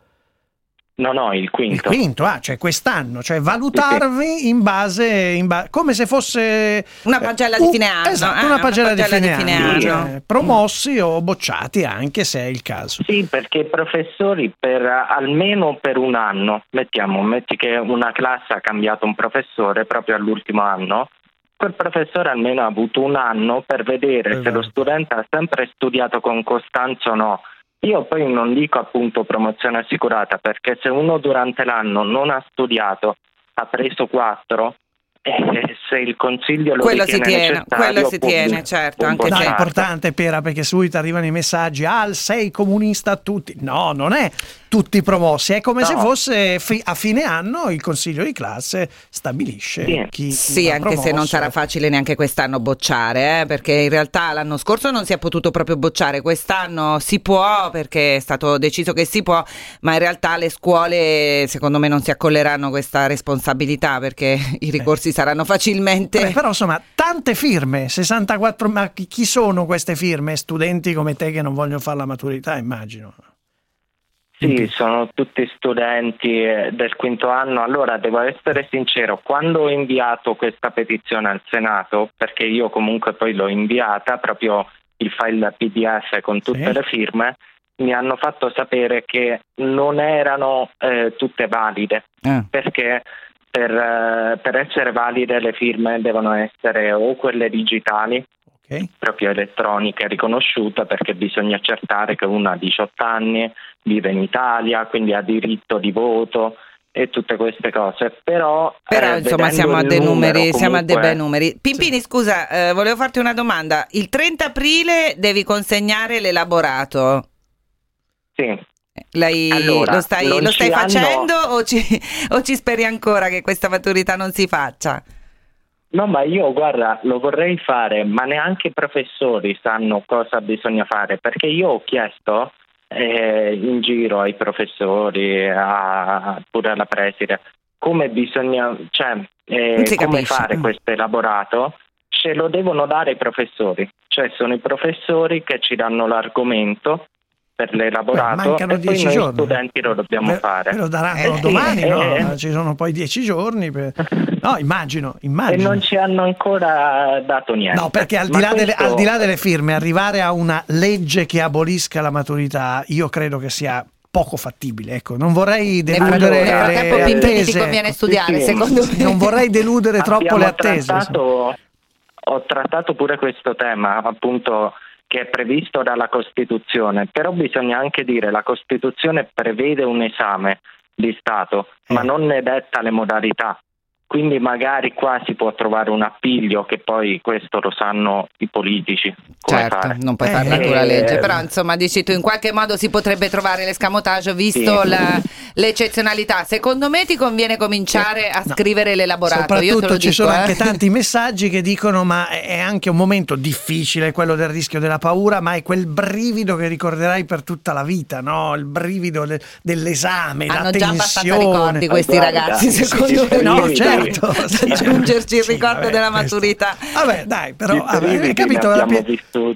[SPEAKER 17] No, no, il quinto.
[SPEAKER 4] Il quinto, ah, cioè quest'anno, cioè valutarvi in base, in ba- come se fosse
[SPEAKER 16] Una pagella di
[SPEAKER 4] un-
[SPEAKER 16] fine anno,
[SPEAKER 4] Esatto,
[SPEAKER 16] eh,
[SPEAKER 4] una
[SPEAKER 16] una
[SPEAKER 4] pagella, di
[SPEAKER 16] pagella
[SPEAKER 4] fine,
[SPEAKER 16] di fine
[SPEAKER 4] anno,
[SPEAKER 16] anno.
[SPEAKER 4] cioè, promossi o bocciati anche se è il caso.
[SPEAKER 17] Sì, perché i professori per almeno per un anno, mettiamo, metti che una classe ha cambiato un professore proprio all'ultimo anno, quel professore almeno ha avuto un anno per vedere se
[SPEAKER 4] Esatto.
[SPEAKER 17] lo studente ha sempre studiato con costanza o no. Io poi non dico appunto promozione assicurata perché se uno durante l'anno non ha studiato, ha preso 4, eh, se il consiglio lo
[SPEAKER 16] quello si tiene, quello si tiene, certo. Anche
[SPEAKER 4] no,
[SPEAKER 16] se...
[SPEAKER 17] è
[SPEAKER 4] importante, Pera, perché subito arrivano i messaggi: Ah, sei comunista a tutti. No, non è tutti promossi, è come
[SPEAKER 17] no.
[SPEAKER 4] se fosse fi- a fine anno il consiglio di classe stabilisce
[SPEAKER 17] sì.
[SPEAKER 4] chi, chi
[SPEAKER 16] Sì, anche promosso. se non sarà facile neanche quest'anno bocciare, eh, perché in realtà l'anno scorso non si è potuto proprio bocciare, quest'anno si può perché è stato deciso che si può, ma in realtà le scuole secondo me non si accolleranno questa responsabilità perché i eh. ricorsi saranno facilmente...
[SPEAKER 4] Vabbè, però insomma, tante firme, 64, ma chi chi sono queste firme? Studenti come te che non vogliono fare la maturità, immagino.
[SPEAKER 17] Sì, sono tutti studenti eh, del quinto anno. Allora, devo essere sincero, quando ho inviato questa petizione al Senato, perché io comunque poi l'ho inviata, proprio il file PDF con tutte
[SPEAKER 4] Sì.
[SPEAKER 17] le firme, mi hanno fatto sapere che non erano eh, tutte valide,
[SPEAKER 16] Eh.
[SPEAKER 17] perché per, eh, per essere valide le firme devono essere o quelle digitali,
[SPEAKER 4] Ok?
[SPEAKER 17] proprio elettronica riconosciuta perché bisogna accertare che uno ha 18 anni, vive in Italia, quindi ha diritto di voto e tutte queste cose. Però,
[SPEAKER 16] Però
[SPEAKER 17] eh,
[SPEAKER 16] insomma siamo a dei
[SPEAKER 17] numero,
[SPEAKER 16] numeri, siamo a dei
[SPEAKER 17] comunque-
[SPEAKER 16] bei numeri. Pimpini, scusa, eh, volevo farti una domanda. Il 30 aprile devi consegnare l'elaborato.
[SPEAKER 17] Sì.
[SPEAKER 16] Lei
[SPEAKER 17] Allora,
[SPEAKER 16] lo stai, lo stai
[SPEAKER 17] hanno-
[SPEAKER 16] facendo o, ci, o ci speri ancora che questa maturità non si faccia?
[SPEAKER 17] No, ma io guarda, lo vorrei fare, ma neanche i professori sanno cosa bisogna fare, perché io ho chiesto eh, in giro ai professori, a- pure alla preside, come bisogna, cioè, eh, come fare
[SPEAKER 16] Mm.
[SPEAKER 17] questo elaborato, ce lo devono dare i professori, cioè sono i professori che ci danno l'argomento per l'elaborato
[SPEAKER 4] Beh, mancano
[SPEAKER 17] e poi
[SPEAKER 4] dieci
[SPEAKER 17] noi
[SPEAKER 4] giorni.
[SPEAKER 17] studenti lo dobbiamo
[SPEAKER 4] Ve-
[SPEAKER 17] fare.
[SPEAKER 4] lo daranno
[SPEAKER 17] Eh,
[SPEAKER 4] domani,
[SPEAKER 17] eh,
[SPEAKER 4] no?
[SPEAKER 17] eh,
[SPEAKER 4] Ci sono poi dieci giorni. per- No, immagino,
[SPEAKER 17] e
[SPEAKER 4] immagino.
[SPEAKER 17] non ci hanno ancora dato niente.
[SPEAKER 4] No, perché al di, là delle,
[SPEAKER 17] questo-
[SPEAKER 4] al di là delle firme, arrivare a una legge che abolisca la maturità, io credo che sia poco fattibile. Ecco, non vorrei deludere
[SPEAKER 17] frattempo
[SPEAKER 4] le
[SPEAKER 16] ti
[SPEAKER 4] attese.
[SPEAKER 16] conviene studiare,
[SPEAKER 17] Sì, sì.
[SPEAKER 16] secondo me.
[SPEAKER 4] Non vorrei deludere troppo
[SPEAKER 17] Abbiamo
[SPEAKER 4] le attese.
[SPEAKER 17] trattato- ho trattato pure questo tema, appunto, che è previsto dalla Costituzione, però bisogna anche dire la Costituzione prevede un esame di Stato,
[SPEAKER 4] Eh.
[SPEAKER 17] ma non ne detta le modalità. Quindi magari qua si può trovare un appiglio che poi questo lo sanno i politici. Come
[SPEAKER 16] Certo,
[SPEAKER 17] fare.
[SPEAKER 16] non puoi
[SPEAKER 4] Eh,
[SPEAKER 16] farla tu la
[SPEAKER 17] eh,
[SPEAKER 16] legge, però insomma dici tu in qualche modo si potrebbe trovare l'escamotage visto
[SPEAKER 17] Sì.
[SPEAKER 16] la- l'eccezionalità. Secondo me ti conviene cominciare a scrivere l'elaborato. Io te
[SPEAKER 4] Soprattutto ci
[SPEAKER 16] dico,
[SPEAKER 4] sono
[SPEAKER 16] eh.
[SPEAKER 4] anche tanti messaggi che dicono: Ma è anche un momento difficile quello del rischio della paura, ma è quel brivido che ricorderai per tutta la vita, no? Il brivido de- dell'esame, la
[SPEAKER 16] Hanno già abbastanza
[SPEAKER 4] tensione.
[SPEAKER 16] ricordi questi
[SPEAKER 17] Guarda,
[SPEAKER 16] ragazzi, secondo
[SPEAKER 17] sì,
[SPEAKER 16] me.
[SPEAKER 17] sì,
[SPEAKER 4] No, certo,
[SPEAKER 16] certo,
[SPEAKER 4] sì,
[SPEAKER 16] aggiungerci il ricordo
[SPEAKER 4] vabbè,
[SPEAKER 16] della
[SPEAKER 4] questo.
[SPEAKER 16] maturità.
[SPEAKER 4] Vabbè, dai, però vabbè, hai capito? La
[SPEAKER 17] abbiamo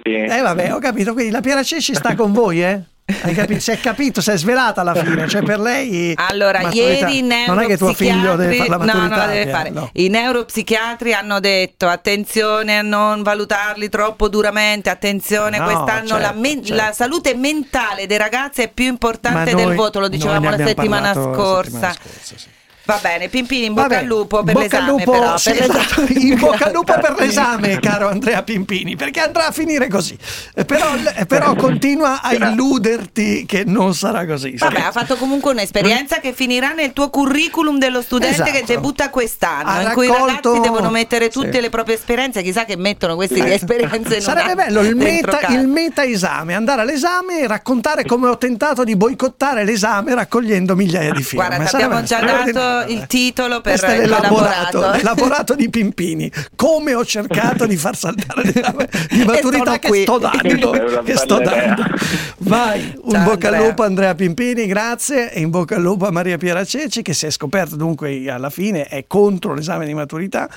[SPEAKER 4] Pia-. Eh vabbè, ho capito, quindi la Piera Cesci sta con voi, eh? Hai capito? Si è capito, si è svelata alla fine, cioè per lei
[SPEAKER 16] Allora,
[SPEAKER 4] maturità-
[SPEAKER 16] ieri i
[SPEAKER 4] non è che tuo figlio deve fare la
[SPEAKER 16] no,
[SPEAKER 4] maturità.
[SPEAKER 16] non la deve
[SPEAKER 4] Piera,
[SPEAKER 16] fare.
[SPEAKER 4] no.
[SPEAKER 16] I neuropsichiatri hanno detto attenzione a non valutarli troppo duramente, attenzione,
[SPEAKER 4] No,
[SPEAKER 16] quest'anno la,
[SPEAKER 4] certo,
[SPEAKER 16] men-
[SPEAKER 4] certo.
[SPEAKER 16] la salute mentale dei ragazzi è più importante
[SPEAKER 4] Ma
[SPEAKER 16] del
[SPEAKER 4] noi-
[SPEAKER 16] voto, lo
[SPEAKER 4] noi
[SPEAKER 16] dicevamo la settimana
[SPEAKER 4] parlato la
[SPEAKER 16] scorsa.
[SPEAKER 4] settimana scorsa, sì.
[SPEAKER 16] Va bene, Pimpini, in bocca
[SPEAKER 4] Vabbè,
[SPEAKER 16] al lupo per
[SPEAKER 4] bocca
[SPEAKER 16] l'esame
[SPEAKER 4] lupo,
[SPEAKER 16] però, per l'esame.
[SPEAKER 4] esatto, in bocca al lupo per l'esame, caro Andrea Pimpini, perché andrà a finire così. Eh, Però, eh, però continua a illuderti che non sarà così.
[SPEAKER 16] Vabbè, ha fatto comunque un'esperienza che finirà nel tuo curriculum dello studente
[SPEAKER 4] Esatto.
[SPEAKER 16] che debutta quest'anno,
[SPEAKER 4] Ha
[SPEAKER 16] in cui i
[SPEAKER 4] raccolto-
[SPEAKER 16] ragazzi devono mettere tutte
[SPEAKER 4] Sì.
[SPEAKER 16] le proprie esperienze, chissà che mettono queste esperienze in
[SPEAKER 4] Sarebbe bello il meta, il meta esame, andare all'esame e raccontare come ho tentato di boicottare l'esame raccogliendo migliaia di firme.
[SPEAKER 16] Guarda, ti abbiamo già
[SPEAKER 4] sarebbe
[SPEAKER 16] il titolo per
[SPEAKER 4] Questo è
[SPEAKER 16] il
[SPEAKER 4] l'elaborato,
[SPEAKER 16] laborato.
[SPEAKER 4] l'elaborato di Pimpini. Come ho cercato di far saltare l'esame di maturità che
[SPEAKER 16] qui.
[SPEAKER 4] sto dando. Che sto dando. Vai, un
[SPEAKER 16] Ciao,
[SPEAKER 4] bocca al
[SPEAKER 16] Andrea.
[SPEAKER 4] lupo a Andrea Pimpini, grazie. E in bocca al lupo a Maria Piera Ceci, che si è scoperto dunque alla fine è contro l'esame di maturità.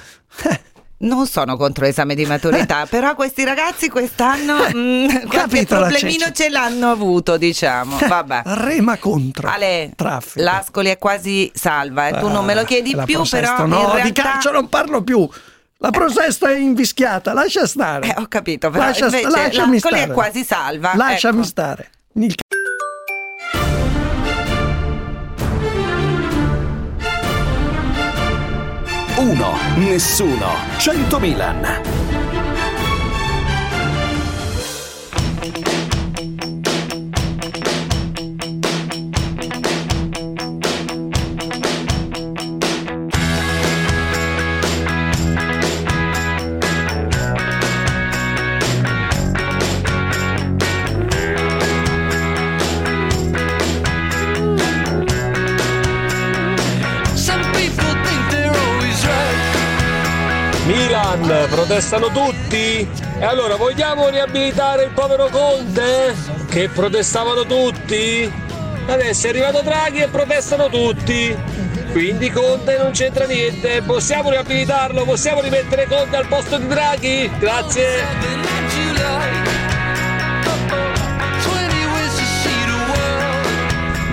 [SPEAKER 16] Non sono contro l'esame di maturità, però questi ragazzi quest'anno mm, qualche problemino ce l'hanno avuto, diciamo. Vabbè.
[SPEAKER 4] Rema contro.
[SPEAKER 16] Ale,
[SPEAKER 4] Traffico.
[SPEAKER 16] l'Ascoli è quasi salva, eh. tu non me lo chiedi
[SPEAKER 4] La
[SPEAKER 16] più, però
[SPEAKER 4] no,
[SPEAKER 16] in
[SPEAKER 4] di
[SPEAKER 16] realtà...
[SPEAKER 4] calcio non parlo più. La Prosesto è invischiata, lascia stare.
[SPEAKER 16] Eh, ho capito, però
[SPEAKER 4] Lascia
[SPEAKER 16] invece
[SPEAKER 4] lasciami
[SPEAKER 16] l'Ascoli è
[SPEAKER 4] stare.
[SPEAKER 16] quasi salva.
[SPEAKER 4] Lasciami
[SPEAKER 16] ecco.
[SPEAKER 4] stare.
[SPEAKER 3] Uno, nessuno, 100 Milan.
[SPEAKER 18] Protestano tutti? E allora vogliamo riabilitare il povero Conte? Che protestavano tutti? Adesso è arrivato Draghi e protestano tutti. Quindi Conte non c'entra niente. Possiamo riabilitarlo? Possiamo rimettere Conte al posto di Draghi? Grazie.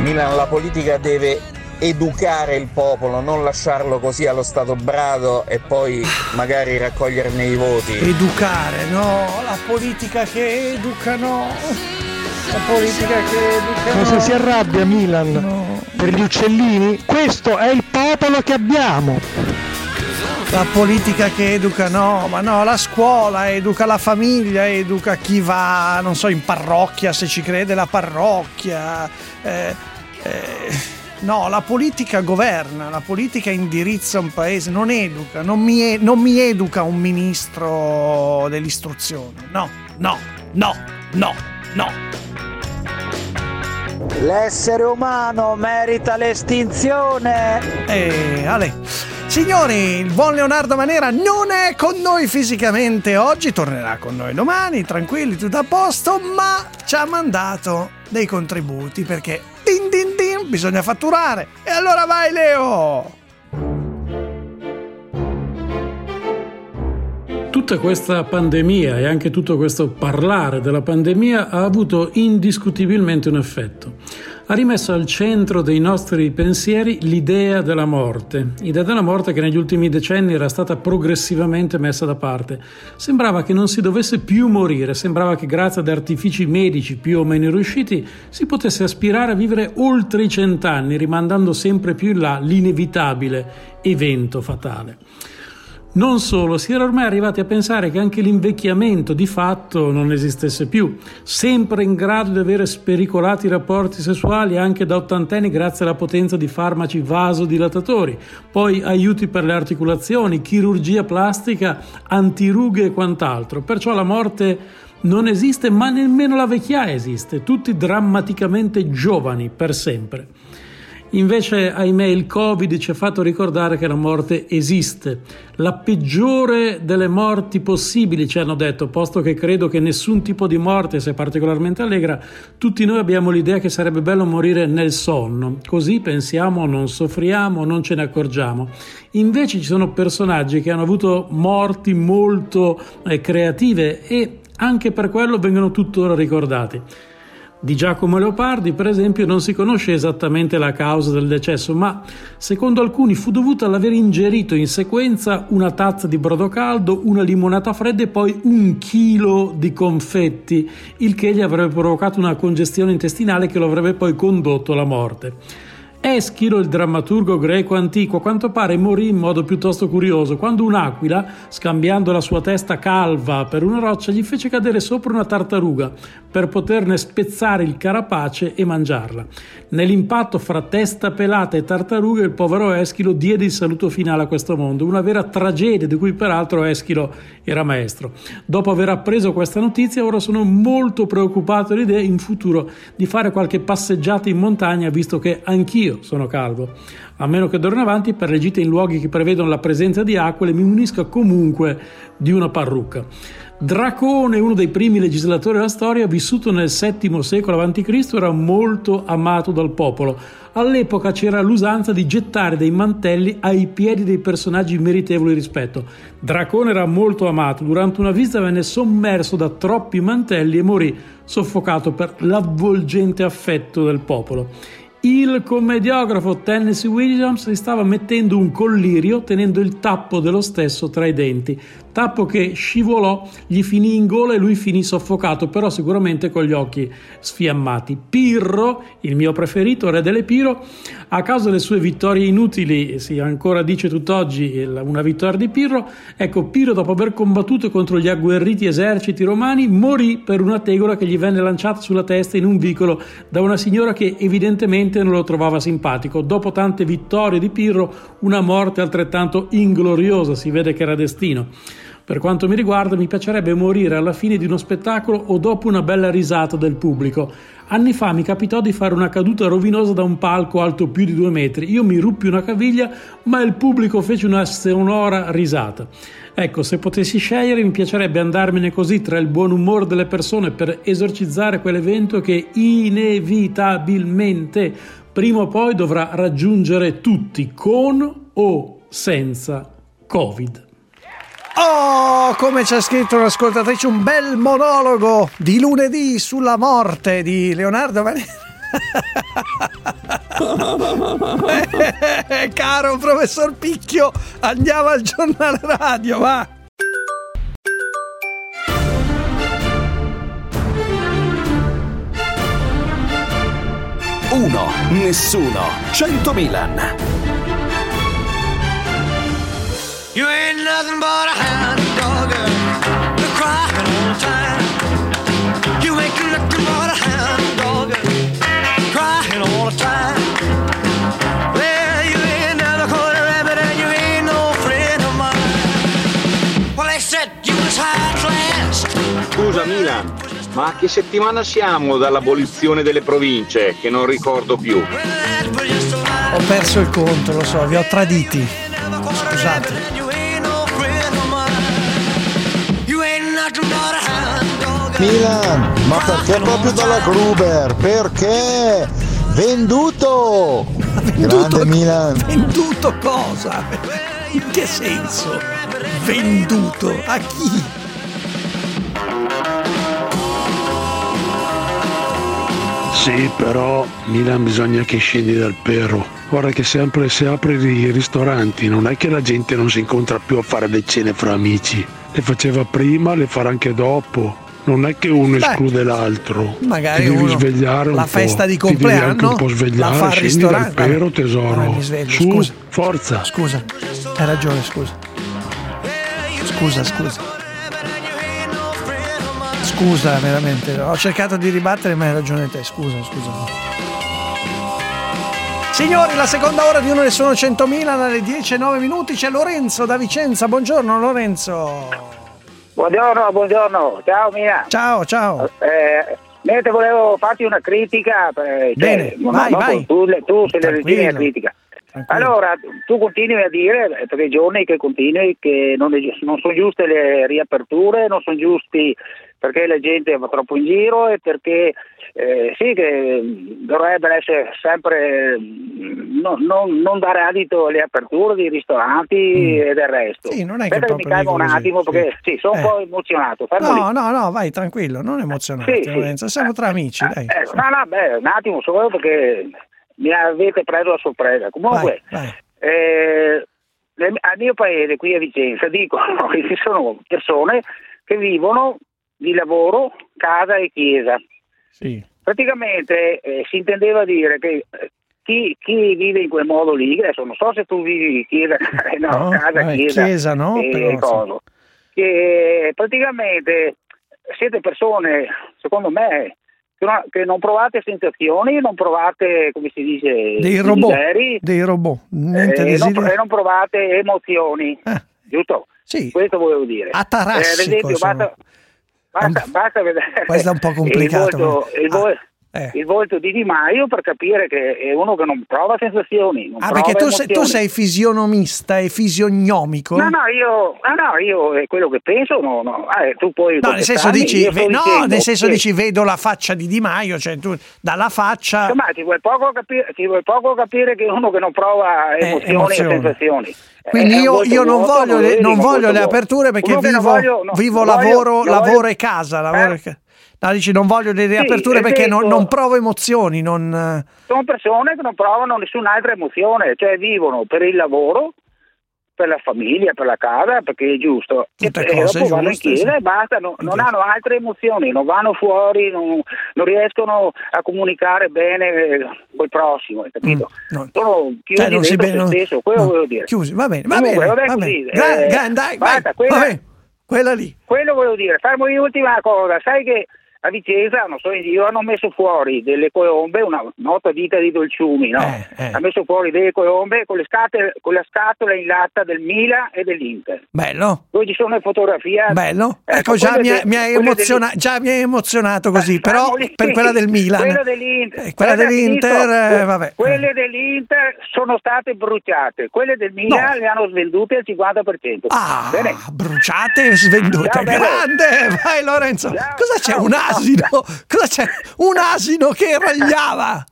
[SPEAKER 19] Milan, la politica deve educare il popolo, non lasciarlo così allo stato brado e poi magari raccoglierne i voti.
[SPEAKER 4] Educare, no, la politica che educa, no. La politica che educa.
[SPEAKER 20] Cosa
[SPEAKER 4] no.
[SPEAKER 20] si arrabbia Milan per gli uccellini? Questo è il popolo che abbiamo.
[SPEAKER 4] La politica che educa, no, ma no, la scuola educa la famiglia, educa chi va, non so, in parrocchia, se ci crede la parrocchia. eh, eh, no, la politica governa, la politica indirizza un paese, non educa, non mi, non mi educa un ministro dell'istruzione. No, no, no, no, no.
[SPEAKER 14] L'essere umano merita l'estinzione.
[SPEAKER 4] E Ale. Signori, il buon Leonardo Manera non è con noi fisicamente oggi, tornerà con noi domani, tranquilli, tutto a posto, ma ci ha mandato dei contributi perché din din din, bisogna fatturare. E allora vai Leo!
[SPEAKER 21] Tutta questa pandemia e anche tutto questo parlare della pandemia ha avuto indiscutibilmente un effetto. Ha rimesso al centro dei nostri pensieri l'idea della morte, idea della morte che negli ultimi decenni era stata progressivamente messa da parte. Sembrava che non si dovesse più morire, sembrava che grazie ad artifici medici più o meno riusciti si potesse aspirare a vivere oltre i cent'anni, rimandando sempre più in là l'inevitabile evento fatale. Non solo, si era ormai arrivati a pensare che anche l'invecchiamento di fatto non esistesse più, sempre in grado di avere spericolati rapporti sessuali anche da ottantenni grazie alla potenza di farmaci vasodilatatori, poi aiuti per le articolazioni, chirurgia plastica, antirughe e quant'altro. Perciò la morte non esiste, ma nemmeno la vecchiaia esiste, tutti drammaticamente giovani per sempre. Invece, ahimè, il Covid ci ha fatto ricordare che la morte esiste. La peggiore delle morti possibili, ci hanno detto, posto che credo che nessun tipo di morte sia particolarmente allegra, tutti noi abbiamo l'idea che sarebbe bello morire nel sonno. Così pensiamo, non soffriamo, non ce ne accorgiamo. Invece ci sono personaggi che hanno avuto morti molto eh, creative e anche per quello vengono tuttora ricordati. Di Giacomo Leopardi, per esempio, non si conosce esattamente la causa del decesso, ma secondo alcuni fu dovuta all'aver ingerito in sequenza una tazza di brodo caldo, una limonata fredda e poi un chilo di confetti, il che gli avrebbe provocato una congestione intestinale che lo avrebbe poi condotto alla morte. Eschilo, il drammaturgo greco antico, a quanto pare morì in modo piuttosto curioso, quando un'aquila, scambiando la sua testa calva per una roccia, gli fece cadere sopra una tartaruga per poterne spezzare il carapace e mangiarla. Nell'impatto fra testa pelata e tartaruga, il povero Eschilo diede il saluto finale a questo mondo, una vera tragedia di cui peraltro Eschilo era maestro. Dopo aver appreso questa notizia, ora sono molto preoccupato l'idea in futuro di fare qualche passeggiata in montagna, visto che anch'io sono calvo, a meno che d'ora in avanti per le gite in luoghi che prevedono la presenza di acque mi munisca comunque di una parrucca. Dracone, uno dei primi legislatori della storia, vissuto nel VII secolo a.C., era molto amato dal popolo. All'epoca c'era l'usanza di gettare dei mantelli ai piedi dei personaggi meritevoli rispetto. Dracone era molto amato, durante una visita venne sommerso da troppi mantelli e morì soffocato per l'avvolgente affetto del popolo il commediografo Tennessee Williams si stava mettendo un collirio tenendo il tappo dello stesso tra i denti tappo che scivolò, gli finì in gola e lui finì soffocato, però sicuramente con gli occhi sfiammati. Pirro, il mio preferito, re dell'Epiro, a causa delle sue vittorie inutili, si ancora dice tutt'oggi una vittoria di Pirro, ecco, Pirro dopo aver combattuto contro gli agguerriti eserciti romani morì per una tegola che gli venne lanciata sulla testa in un vicolo da una signora che evidentemente non lo trovava simpatico. Dopo tante vittorie di Pirro, una morte altrettanto ingloriosa, si vede che era destino. Per quanto mi riguarda, mi piacerebbe morire alla fine di uno spettacolo o dopo una bella risata del pubblico. Anni fa mi capitò di fare una caduta rovinosa da un palco alto più di due metri. Io mi ruppi una caviglia, ma il pubblico fece una sonora risata. Ecco, se potessi scegliere, mi piacerebbe andarmene così tra il buon umore delle persone per esorcizzare quell'evento che inevitabilmente prima o poi dovrà raggiungere tutti, con o senza Covid.
[SPEAKER 4] Oh, come c'è scritto un'ascoltatrice, un bel monologo di lunedì sulla morte di Leonardo Manera. eh, caro professor Picchio, andiamo al giornale radio, va.
[SPEAKER 3] Uno, nessuno, 100 Milan.
[SPEAKER 13] You ain't nothing but a hound dog. You're crying all the time. You ain't nothing but a hound dog. Crying all the time. Well, you ain't never caught a rabbit and you ain't no friend of mine. Well, they said you was high class.
[SPEAKER 22] Scusa Milan, ma a che settimana siamo dall'abolizione delle province? Che non ricordo più.
[SPEAKER 4] Ho perso il conto, lo so, vi ho traditi. Scusate.
[SPEAKER 23] Milan, ma perché proprio dalla Gruber? Perché? Venduto! Grande Milan!
[SPEAKER 4] Venduto cosa? In che senso? Venduto? A chi?
[SPEAKER 24] Sì, però Milan bisogna che scendi dal perro. Guarda che sempre se apri i ristoranti non è che la gente non si incontra più a fare le cene fra amici. Le faceva prima, le farà anche dopo. Non è che uno
[SPEAKER 4] Beh,
[SPEAKER 22] esclude l'altro.
[SPEAKER 4] magari
[SPEAKER 22] devi
[SPEAKER 4] uno-
[SPEAKER 22] svegliare un
[SPEAKER 4] la
[SPEAKER 22] po'.
[SPEAKER 4] festa di compleanno
[SPEAKER 22] un po'
[SPEAKER 4] la
[SPEAKER 22] svegliare.
[SPEAKER 4] fa al ristorante. Vabbè,
[SPEAKER 22] tesoro.
[SPEAKER 4] mi sveglio,
[SPEAKER 22] Su,
[SPEAKER 4] scusa.
[SPEAKER 22] forza.
[SPEAKER 4] Scusa, hai ragione, scusa. Scusa, scusa. Scusa, veramente. Ho cercato di ribattere, ma hai ragione te. Scusa, scusa. Signori, la seconda ora di uno ne sono 100.000 alle 10 e 9 minuti. C'è Lorenzo da Vicenza. Buongiorno, Lorenzo.
[SPEAKER 25] Buongiorno, buongiorno, ciao Mina.
[SPEAKER 4] Ciao, ciao.
[SPEAKER 25] Eh, Niente, volevo farti una critica. eh, cioè,
[SPEAKER 4] Bene, vai,
[SPEAKER 25] non-
[SPEAKER 4] vai.
[SPEAKER 25] Tu, tu sei
[SPEAKER 4] Tranquillo.
[SPEAKER 25] della critica. Allora, tu continui a dire, eh, per i giorni che continui, che non, è non sono giuste le riaperture, non sono giusti perché la gente va troppo in giro e perché eh, sì che mm, dovrebbe essere sempre mm, no- non, non dare adito alle aperture dei ristoranti e del resto.
[SPEAKER 4] Mm. Sì, non è che
[SPEAKER 25] Aspetta mi calmo un attimo perché sì, sono
[SPEAKER 4] Eh.
[SPEAKER 25] un po' emozionato. fermo lì.
[SPEAKER 4] No, no, no, vai tranquillo, non emozionarti,
[SPEAKER 25] Sì, sì.
[SPEAKER 4] Lorenzo, siamo tra amici, dai.
[SPEAKER 25] Eh, no, no, beh, un attimo solo perché mi avete preso a sorpresa. Comunque, eh, nel- al mio paese, qui a Vicenza, dicono che ci sono persone che vivono di lavoro, casa e chiesa.
[SPEAKER 4] Sì.
[SPEAKER 25] Praticamente eh, si intendeva dire che eh, chi, chi vive in quel modo lì, adesso non so se tu vivi in chiesa, eh, no,
[SPEAKER 4] No,
[SPEAKER 25] casa,
[SPEAKER 4] vabbè,
[SPEAKER 25] chiesa,
[SPEAKER 4] chiesa no,
[SPEAKER 25] e
[SPEAKER 4] però, sì.
[SPEAKER 25] coso. che praticamente siete persone, secondo me, che non, provate sensazioni, non provate, come si dice,
[SPEAKER 4] Dei robot,
[SPEAKER 25] desideri,
[SPEAKER 4] dei robot, niente
[SPEAKER 25] eh, non, e non provate emozioni, giusto?
[SPEAKER 4] Sì.
[SPEAKER 25] Questo volevo dire.
[SPEAKER 4] Atarassico,
[SPEAKER 25] ad esempio, basta, basta, basta vedere.
[SPEAKER 4] Questo è un po' complicato,
[SPEAKER 25] il volto, il vo-
[SPEAKER 4] eh.
[SPEAKER 25] il volto di Di Maio per capire che è uno che non prova sensazioni. Non
[SPEAKER 4] Ah,
[SPEAKER 25] prova
[SPEAKER 4] perché tu sei, tu sei fisionomista e fisiognomico?
[SPEAKER 25] No, no, io, ah, no, io è quello che penso, no, no. Ah, eh, tu puoi
[SPEAKER 4] No, nel senso dici, ve- no, nel senso
[SPEAKER 25] che-
[SPEAKER 4] dici vedo la faccia di Di Maio, cioè tu dalla faccia
[SPEAKER 25] Insomma, ti vuoi poco capire, ti vuoi poco capire che uno che non prova emozioni
[SPEAKER 4] emozioni.
[SPEAKER 25] e sensazioni.
[SPEAKER 4] Quindi
[SPEAKER 25] Eh, è
[SPEAKER 4] io, io non voglio, le, non voglio le aperture perché vivo,
[SPEAKER 25] voglio- no,
[SPEAKER 4] vivo lavoro, lavoro e casa. Lavoro
[SPEAKER 25] Eh?
[SPEAKER 4] e ca- No, dici non voglio le
[SPEAKER 25] Sì,
[SPEAKER 4] riaperture perché non, non provo emozioni, non... eh,
[SPEAKER 25] Sono persone che non provano nessun'altra emozione, cioè vivono per il lavoro, per la famiglia, per la casa, perché è giusto.
[SPEAKER 4] Tutte
[SPEAKER 25] e
[SPEAKER 4] cose
[SPEAKER 25] dopo vanno in chiesa
[SPEAKER 4] sì.
[SPEAKER 25] e basta, no- non hanno altre emozioni, non vanno fuori, non, non riescono a comunicare bene eh, col prossimo, hai capito?
[SPEAKER 4] no.
[SPEAKER 25] Sono chiusi
[SPEAKER 4] non si
[SPEAKER 25] dentro
[SPEAKER 4] be-
[SPEAKER 25] se
[SPEAKER 4] no,
[SPEAKER 25] stesso, quello
[SPEAKER 4] no,
[SPEAKER 25] volevo dire.
[SPEAKER 4] chiusi, va bene, va
[SPEAKER 25] Comunque,
[SPEAKER 4] bene, va bene. Gra-
[SPEAKER 25] eh,
[SPEAKER 4] gra- dai,
[SPEAKER 25] basta,
[SPEAKER 4] vai,
[SPEAKER 25] quella-
[SPEAKER 4] va bene. quella lì.
[SPEAKER 25] quello volevo dire, fammi l'ultima cosa, sai che a Vicenza, giro, hanno messo fuori delle colombe, una nota ditta di dolciumi, no?
[SPEAKER 4] Eh,
[SPEAKER 25] Ha messo fuori delle colombe con, le scatole, con la scatola in latta del Milan e dell'Inter.
[SPEAKER 4] Bello.
[SPEAKER 25] Poi ci sono le fotografie.
[SPEAKER 4] Bello,
[SPEAKER 25] Ecco,
[SPEAKER 4] ecco già mi, ha-
[SPEAKER 25] de-
[SPEAKER 4] mi emoziona- già mi hai emozionato così, però
[SPEAKER 25] Famoli-
[SPEAKER 4] per quella del Milan,
[SPEAKER 25] Quella dell'Inter,
[SPEAKER 4] Eh, quella dell'Inter, eh, vabbè.
[SPEAKER 25] Quelle dell'Inter sono state bruciate, quelle del Milan le hanno svendute al 50%.
[SPEAKER 4] Ah,
[SPEAKER 25] Bene.
[SPEAKER 4] bruciate e svendute.
[SPEAKER 25] Ciao, bello.
[SPEAKER 4] Grande, vai Lorenzo. Cosa c'è? Un asino? Cosa c'è? Un asino che ragliava.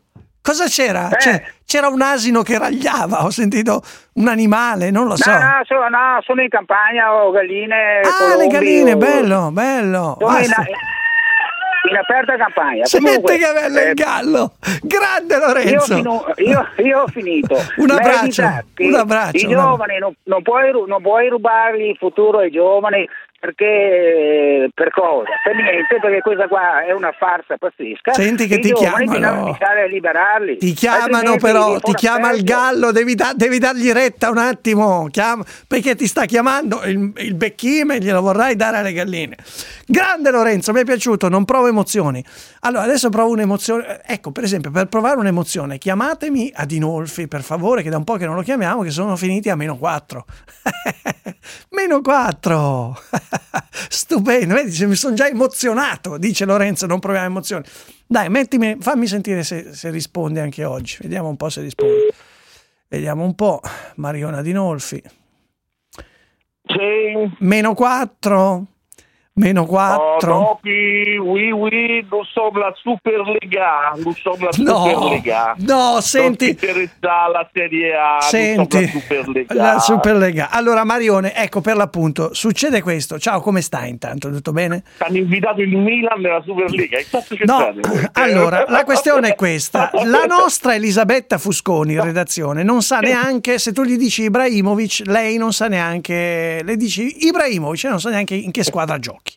[SPEAKER 4] Cosa c'era?
[SPEAKER 25] Eh.
[SPEAKER 4] C'è- c'era un asino che ragliava. Ho sentito un animale, non lo so.
[SPEAKER 25] No, no, sono, no, sono in campagna, ho galline.
[SPEAKER 4] ah, le
[SPEAKER 25] colombi,
[SPEAKER 4] galline,
[SPEAKER 25] ho-
[SPEAKER 4] bello, bello.
[SPEAKER 25] Sono in, aperta campagna. Comunque,
[SPEAKER 4] che bello
[SPEAKER 25] eh,
[SPEAKER 4] il gallo. Grande
[SPEAKER 25] Io,
[SPEAKER 4] Lorenzo.
[SPEAKER 25] finu- io- io ho finito.
[SPEAKER 4] Un abbraccio, un abbraccio,
[SPEAKER 25] I giovani non, non puoi, non puoi rubargli il futuro ai giovani perché per cosa? Per niente, perché questa qua è una farsa pazzesca.
[SPEAKER 4] Senti che
[SPEAKER 25] I
[SPEAKER 4] ti chiamano.
[SPEAKER 25] a liberarli.
[SPEAKER 4] Ti chiamano però, ti chiama il gallo, devi, da- devi dargli retta un attimo, chiama- perché ti sta chiamando il, il becchime, glielo vorrai dare alle galline. Grande Lorenzo, mi è piaciuto, non provo emozioni. Allora, adesso provo un'emozione. Ecco, per esempio, per provare un'emozione, chiamatemi a Dinolfi, per favore, che da un po' che non lo chiamiamo, che sono finiti a meno 4. meno 4! Stupendo, vedi, mi sono già emozionato, dice Lorenzo, non proviamo emozioni. Dai, mettimi, fammi sentire se, se risponde anche oggi. Vediamo un po' se risponde. Vediamo un po'. Mariona Dinolfi. Meno 4. Meno 4.
[SPEAKER 26] Oh, Dopi, oui, oui, nous sommes la Superlega, nous sommes la
[SPEAKER 4] No,
[SPEAKER 26] Superlega.
[SPEAKER 4] no, senti-
[SPEAKER 26] Non la Serie A,
[SPEAKER 4] Senti,
[SPEAKER 26] la Superlega.
[SPEAKER 4] la Superlega. Allora, Marione, ecco per l'appunto, succede questo. Ciao, come stai intanto? Tutto bene?
[SPEAKER 26] Hanno invitato il Milan nella Superlega,
[SPEAKER 4] No, allora, la questione è questa. La nostra Elisabetta Fusconi in redazione non sa neanche, se tu gli dici Ibrahimovic, lei non sa neanche, le dici Ibrahimovic, non sa neanche in che squadra giochi.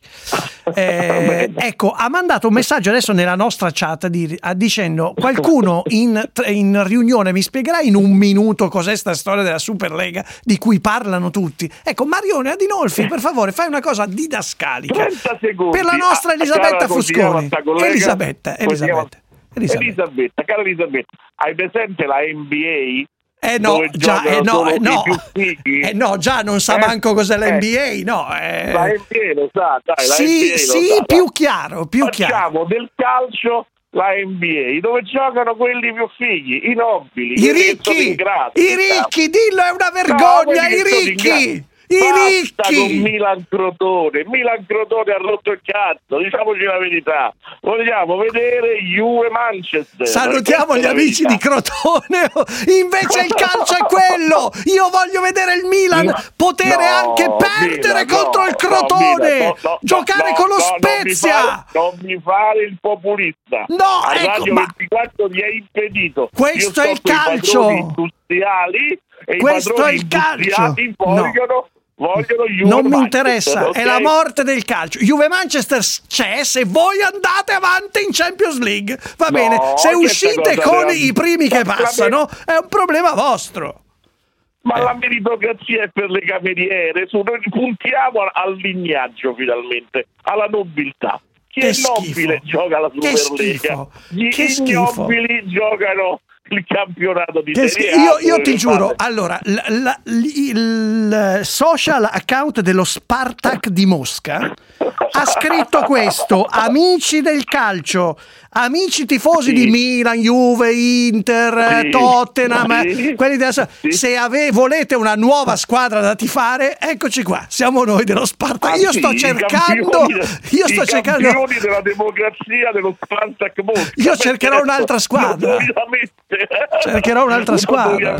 [SPEAKER 4] Eh, ecco, ha mandato un messaggio adesso nella nostra chat di- a- dicendo qualcuno in, in riunione mi spiegherà in un minuto cos'è sta storia della Superlega di cui parlano tutti. Ecco, Marione Adinolfi, per favore, fai una cosa didascalica
[SPEAKER 26] 30 secondi.
[SPEAKER 4] per la nostra
[SPEAKER 26] Ah,
[SPEAKER 4] Elisabetta
[SPEAKER 26] cara, continuiamo
[SPEAKER 4] Fusconi.
[SPEAKER 26] collega.
[SPEAKER 4] Elisabetta, Elisabetta. Elisabetta.
[SPEAKER 26] Elisabetta, cara Elisabetta, hai presente la NBA?
[SPEAKER 4] Eh no, già, eh no, eh no. Eh no, già non sa
[SPEAKER 26] Eh,
[SPEAKER 4] manco cos'è
[SPEAKER 26] eh.
[SPEAKER 4] l'NBA, no. eh.
[SPEAKER 26] La NBA lo sa, dai, la
[SPEAKER 4] Sì,
[SPEAKER 26] NBA lo
[SPEAKER 4] sì,
[SPEAKER 26] sa,
[SPEAKER 4] più
[SPEAKER 26] dai.
[SPEAKER 4] chiaro, più chiaro.
[SPEAKER 26] Facciamo del calcio la NBA, dove giocano quelli più fighi, i nobili,
[SPEAKER 4] I ricchi, i ricchi, dillo, è una
[SPEAKER 26] No,
[SPEAKER 4] vergogna,
[SPEAKER 26] quelli
[SPEAKER 4] i ricchi. I
[SPEAKER 26] Basta con
[SPEAKER 4] ricchi.
[SPEAKER 26] Milan Crotone, Milan Crotone ha rotto il cazzo, diciamoci la verità. Vogliamo vedere Juve Manchester.
[SPEAKER 4] Salutiamo gli amici di Crotone. Invece il calcio è quello. Io voglio vedere il Milan potere
[SPEAKER 26] No,
[SPEAKER 4] anche perdere
[SPEAKER 26] Milan,
[SPEAKER 4] contro
[SPEAKER 26] no,
[SPEAKER 4] il
[SPEAKER 26] no,
[SPEAKER 4] Crotone,
[SPEAKER 26] Milan, no, no,
[SPEAKER 4] giocare
[SPEAKER 26] no,
[SPEAKER 4] con lo
[SPEAKER 26] no, non mi
[SPEAKER 4] Spezia.
[SPEAKER 26] fare- Non mi fare il populista.
[SPEAKER 4] No,
[SPEAKER 26] a
[SPEAKER 4] ecco,
[SPEAKER 26] Radio
[SPEAKER 4] ma-
[SPEAKER 26] 24 mi è impedito.
[SPEAKER 4] Questo è il calcio.
[SPEAKER 26] industriali e
[SPEAKER 4] Questo
[SPEAKER 26] i
[SPEAKER 4] è il calcio.
[SPEAKER 26] vogliono, vogliono Juve
[SPEAKER 4] Non mi interessa,
[SPEAKER 26] ok?
[SPEAKER 4] è la morte del calcio. Juve Manchester c'è se voi andate avanti in Champions League. Va
[SPEAKER 26] No,
[SPEAKER 4] bene, se uscite con i primi che passano è un problema vostro.
[SPEAKER 26] Ma la meritocrazia è per le cameriere, su, noi puntiamo al lignaggio finalmente, alla nobiltà. Chi
[SPEAKER 4] Che
[SPEAKER 26] è
[SPEAKER 4] schifo.
[SPEAKER 26] nobile gioca la
[SPEAKER 4] Che
[SPEAKER 26] Superlega,
[SPEAKER 4] schifo.
[SPEAKER 26] gli
[SPEAKER 4] Che schifo.
[SPEAKER 26] ignobili giocano il campionato di Serie A.
[SPEAKER 4] io, io ti giuro,
[SPEAKER 26] pare.
[SPEAKER 4] allora, la- l- il social account dello Spartak di Mosca ha scritto questo, amici del calcio, amici tifosi di Milan, Juve, Inter, eh,
[SPEAKER 13] Sì.
[SPEAKER 4] Tottenham,
[SPEAKER 13] Sì.
[SPEAKER 4] quelli della- se ave- volete una nuova squadra da tifare, eccoci qua, siamo noi dello Spartak.
[SPEAKER 26] Ah,
[SPEAKER 4] Io
[SPEAKER 26] sì,
[SPEAKER 4] sto cercando,
[SPEAKER 26] campioni-
[SPEAKER 4] io sto cercando...
[SPEAKER 26] della democrazia dello Spartak Mosca.
[SPEAKER 4] Io cercherò un'altra squadra. Cercherò un'altra squadra.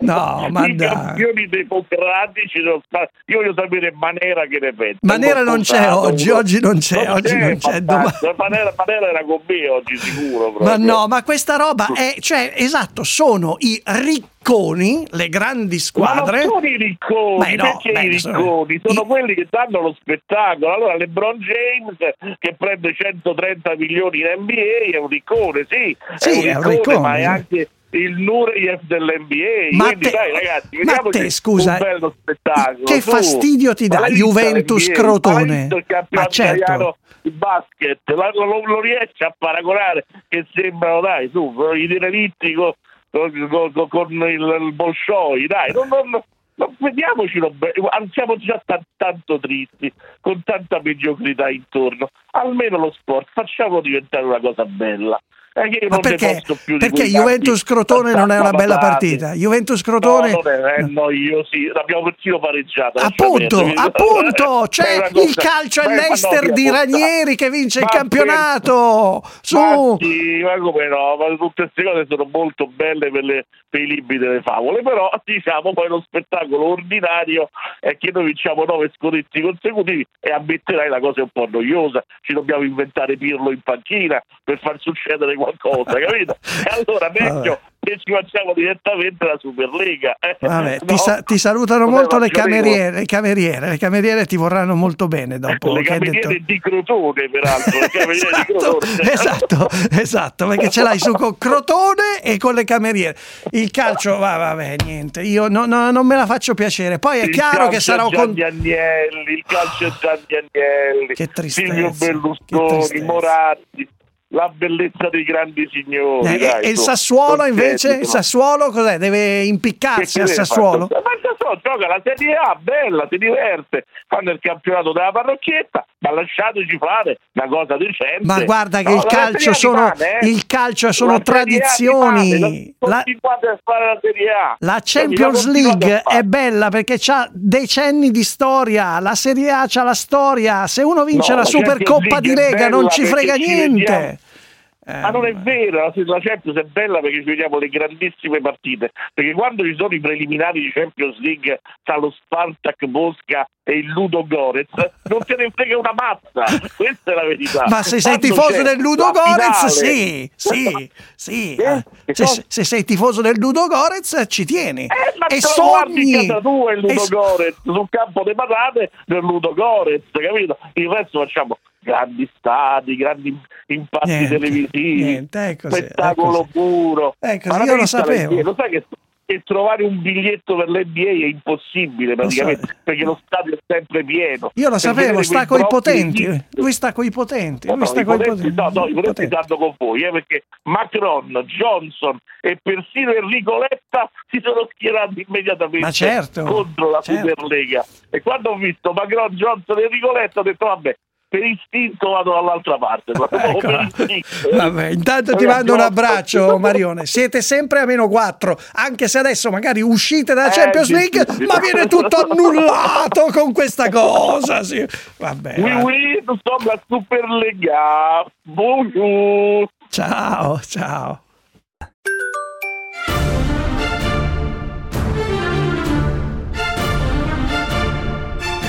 [SPEAKER 4] No, ma
[SPEAKER 26] I
[SPEAKER 4] dai.
[SPEAKER 26] campioni democratici dello Spartak. Io voglio sapere Manera che ne pensa.
[SPEAKER 4] Manera non c'è oggi, oggi non c'è, oggi non c'è. domani-.
[SPEAKER 26] Manera, Manera era con me oggi sicuro.
[SPEAKER 4] Ma
[SPEAKER 26] proprio.
[SPEAKER 4] no, ma questa roba è, cioè, esatto, sono i ricconi, le grandi squadre.
[SPEAKER 26] Ma non sono i ricconi,
[SPEAKER 4] no,
[SPEAKER 26] perché
[SPEAKER 4] beh,
[SPEAKER 26] i
[SPEAKER 4] sono-
[SPEAKER 26] ricconi? Sono quelli che danno lo spettacolo. Allora LeBron James che prende 130 milioni in NBA è un riccone, sì,
[SPEAKER 4] Sì,
[SPEAKER 26] è
[SPEAKER 4] è
[SPEAKER 26] un riccone, ma è anche il Nureyev dell'NBA.
[SPEAKER 4] Ma
[SPEAKER 26] Quindi
[SPEAKER 4] te-
[SPEAKER 26] dai ragazzi,
[SPEAKER 4] ma te, scusa,
[SPEAKER 26] un bello spettacolo.
[SPEAKER 4] che fastidio ti dà Juventus? Crotone?
[SPEAKER 26] Ma il
[SPEAKER 4] certo.
[SPEAKER 26] di basket? La- Lo, lo riesce a paragonare che sembrano, dai, su, i derelitti con, con- con- il, il Bolshoi, dai, non, non- non- vediamoci, lo siamo già tan- tanto tristi, con tanta mediocrità intorno. Almeno lo sport, facciamo diventare una cosa bella.
[SPEAKER 4] Ma
[SPEAKER 26] non
[SPEAKER 4] perché,
[SPEAKER 26] posso più
[SPEAKER 4] perché Juventus Crotone non è una bella
[SPEAKER 26] pappate.
[SPEAKER 4] partita? Juventus Crotone.
[SPEAKER 26] No, non è, noiosi, l'abbiamo persino pareggiata.
[SPEAKER 4] Appunto, appunto,
[SPEAKER 26] È
[SPEAKER 4] c'è il calcio è
[SPEAKER 26] no,
[SPEAKER 4] l'Ester di Ranieri che vince il
[SPEAKER 26] Ma
[SPEAKER 4] campionato. Su,
[SPEAKER 26] Ma sì, ma come no? Ma tutte queste cose sono molto belle per, le- per i libri delle favole, però diciamo poi lo spettacolo ordinario è che noi vinciamo nove scoretti consecutivi e ammetterai la cosa è un po' noiosa, ci dobbiamo inventare Pirlo in panchina per far succedere qualcosa, capito? E allora meglio che ci facciamo direttamente la Superlega. eh.
[SPEAKER 4] Vabbè, ti,
[SPEAKER 26] No?
[SPEAKER 4] sa- ti salutano
[SPEAKER 26] Non è
[SPEAKER 4] molto le cameriere, le cameriere, le cameriere ti vorranno molto bene dopo
[SPEAKER 26] Le
[SPEAKER 4] hai detto.
[SPEAKER 26] cameriere di Crotone, peraltro, le cameriere di Crotone.
[SPEAKER 4] Esatto, esatto, perché ce l'hai su con Crotone e con le cameriere. Il calcio, va, vabbè, niente, io no- no- non me la faccio piacere. Poi è
[SPEAKER 26] Il
[SPEAKER 4] chiaro che sarò con...
[SPEAKER 26] Agnelli, il calcio è Gianni Agnelli,
[SPEAKER 4] Che tristezza,
[SPEAKER 26] Silvio Berlusconi. Moratti, la bellezza dei grandi signori.
[SPEAKER 4] Eh,
[SPEAKER 26] dai,
[SPEAKER 4] e il
[SPEAKER 26] su.
[SPEAKER 4] Sassuolo invece, il. Sassuolo cos'è? Deve impiccarsi al Sassuolo?
[SPEAKER 26] Ma il Sassuolo gioca la Serie A, bella, si diverte, fanno il campionato della parrocchietta, ma lasciateci fare una cosa decente.
[SPEAKER 4] Ma guarda che
[SPEAKER 26] No,
[SPEAKER 4] il calcio sono,
[SPEAKER 26] pane, eh.
[SPEAKER 4] il calcio sono
[SPEAKER 26] La
[SPEAKER 4] tradizioni.
[SPEAKER 26] pane,
[SPEAKER 4] La,
[SPEAKER 26] la
[SPEAKER 4] Champions League è bella perché ha decenni di storia, la Serie A c'ha la storia, se uno vince
[SPEAKER 26] No,
[SPEAKER 4] la
[SPEAKER 26] la
[SPEAKER 4] Supercoppa di Lega non ci frega
[SPEAKER 26] ci
[SPEAKER 4] niente.
[SPEAKER 26] vediamo. Ma non è vero, la, la Champions è bella perché ci vediamo le grandissime partite, perché quando ci sono i preliminari di Champions League tra lo Spartak Mosca e il Ludo Gorez, non te ne frega una mazza, questa è la verità.
[SPEAKER 4] Ma se sei tifoso del Ludo Gorez, sì, sì, sì.
[SPEAKER 26] Eh? Che
[SPEAKER 4] Se, se sei tifoso del Ludo Gorez, ci tieni.
[SPEAKER 26] Ma
[SPEAKER 4] e sogni.
[SPEAKER 26] casa tua il
[SPEAKER 4] e
[SPEAKER 26] Ludo
[SPEAKER 4] s-
[SPEAKER 26] Gorez, sul campo delle patate del Ludo Gorez, capito? Il resto facciamo grandi stadi, grandi impatti
[SPEAKER 4] Niente,
[SPEAKER 26] televisivi,
[SPEAKER 4] niente, così,
[SPEAKER 26] spettacolo puro.
[SPEAKER 4] Così, io lo sapevo.
[SPEAKER 26] Lo sai che e trovare un biglietto per l'NBA è impossibile praticamente perché lo stadio è sempre pieno.
[SPEAKER 4] Io lo sapevo, sta coi
[SPEAKER 26] blocchi
[SPEAKER 4] potenti.
[SPEAKER 26] di-
[SPEAKER 4] Lui sta coi potenti.
[SPEAKER 26] No, no,
[SPEAKER 4] sta
[SPEAKER 26] i
[SPEAKER 4] coi
[SPEAKER 26] potenti,
[SPEAKER 4] potenti.
[SPEAKER 26] no, no, i potenti stanno con voi, eh, perché Macron, Johnson e persino Enrico Letta si sono schierati immediatamente
[SPEAKER 4] certo,
[SPEAKER 26] contro la
[SPEAKER 4] certo.
[SPEAKER 26] Superlega. E quando ho visto Macron, Johnson e Enrico Letta ho detto vabbè, per istinto vado dall'altra parte.
[SPEAKER 4] Ecco. Vabbè, intanto ti mando un abbraccio, Marione. Siete sempre a meno 4, anche se adesso magari uscite dalla
[SPEAKER 26] Eh,
[SPEAKER 4] Champions League,
[SPEAKER 26] difficile.
[SPEAKER 4] ma viene tutto annullato con questa cosa. Sì. Vabbè,
[SPEAKER 26] Oui,
[SPEAKER 4] va.
[SPEAKER 26] oui, sommes la Superlega. Bonjour.
[SPEAKER 4] Ciao, ciao.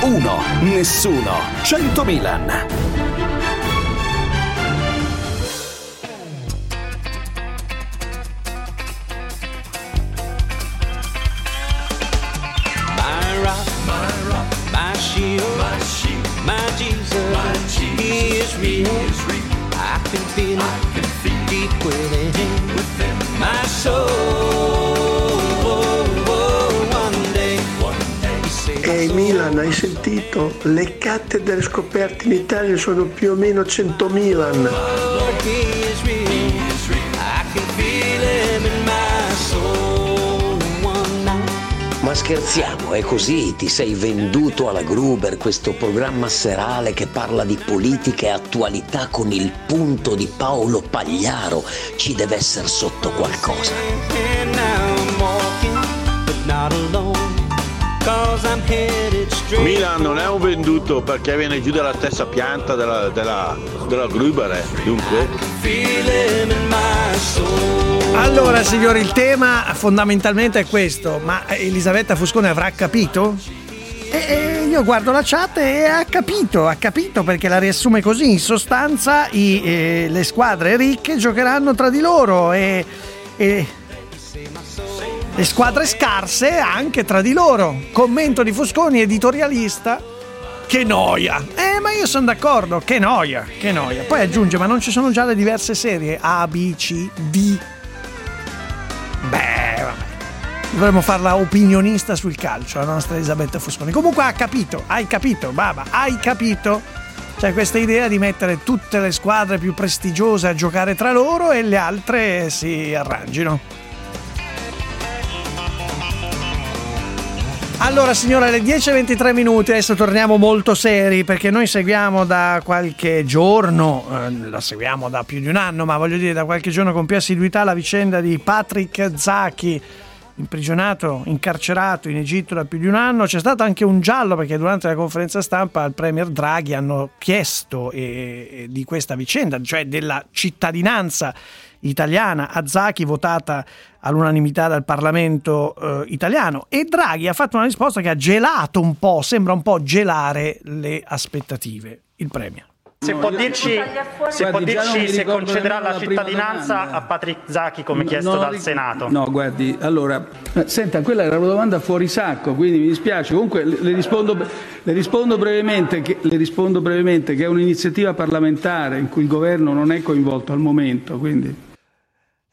[SPEAKER 3] Uno, nessuno, 100 Milan.
[SPEAKER 13] My rock, my rock, my shield, my shield, my Jesus, my Jesus he is real. I can feel it deep within, within my soul.
[SPEAKER 15] Milan, hai sentito? Le cattedre scoperte in Italia sono più o meno 100 Milan.
[SPEAKER 13] Lord, he is real. I can feel him in my soul. One night.
[SPEAKER 27] Ma scherziamo, è così? Ti sei venduto alla Gruber, questo programma serale che parla di politica e attualità con il punto di Paolo Pagliaro. Ci deve essere sotto qualcosa.
[SPEAKER 13] Cause I'm headed.
[SPEAKER 22] Milan non è un venduto perché viene giù dalla stessa pianta della, della, della Gruber, eh. dunque.
[SPEAKER 4] Allora, signori, il tema fondamentalmente è questo, ma Elisabetta Fuscone avrà capito? E, e io guardo la chat e ha capito, ha capito perché la riassume così. In sostanza i, eh, le squadre ricche giocheranno tra di loro e, e le squadre scarse anche tra di loro. Commento di Fusconi, editorialista. Che noia! Eh, ma io sono d'accordo, che noia, che noia. Poi aggiunge, ma non ci sono già le diverse serie A, B, C, D? Beh, vabbè. Dovremmo farla opinionista sul calcio, la nostra Elisabetta Fusconi. Comunque ha capito, hai capito, baba, hai capito? C'è questa idea di mettere tutte le squadre più prestigiose a giocare tra loro e le altre si arrangino. Allora signora, alle 10.23 minuti, adesso torniamo molto seri perché noi seguiamo da qualche giorno, eh, la seguiamo da più di un anno, ma voglio dire da qualche giorno con più assiduità la vicenda di Patrick Zaki, imprigionato, incarcerato in Egitto da più di un anno. C'è stato anche un giallo perché durante la conferenza stampa al Premier Draghi hanno chiesto eh, di questa vicenda, cioè della cittadinanza italiana a Zaki votata all'unanimità dal Parlamento eh, italiano e Draghi ha fatto una risposta che ha gelato un po', sembra un po' gelare le aspettative. Il premio.
[SPEAKER 28] Se può dirci, se, può dirci se concederà la
[SPEAKER 21] la
[SPEAKER 28] cittadinanza a Patrick Zaki come chiesto
[SPEAKER 21] Non
[SPEAKER 28] dal
[SPEAKER 21] ric-
[SPEAKER 28] Senato?
[SPEAKER 21] No, guardi, allora, eh, senta, quella era una domanda fuori sacco, quindi mi dispiace. Comunque le, le rispondo, le rispondo brevemente che, le rispondo brevemente che è un'iniziativa parlamentare in cui il governo non è coinvolto al momento, quindi...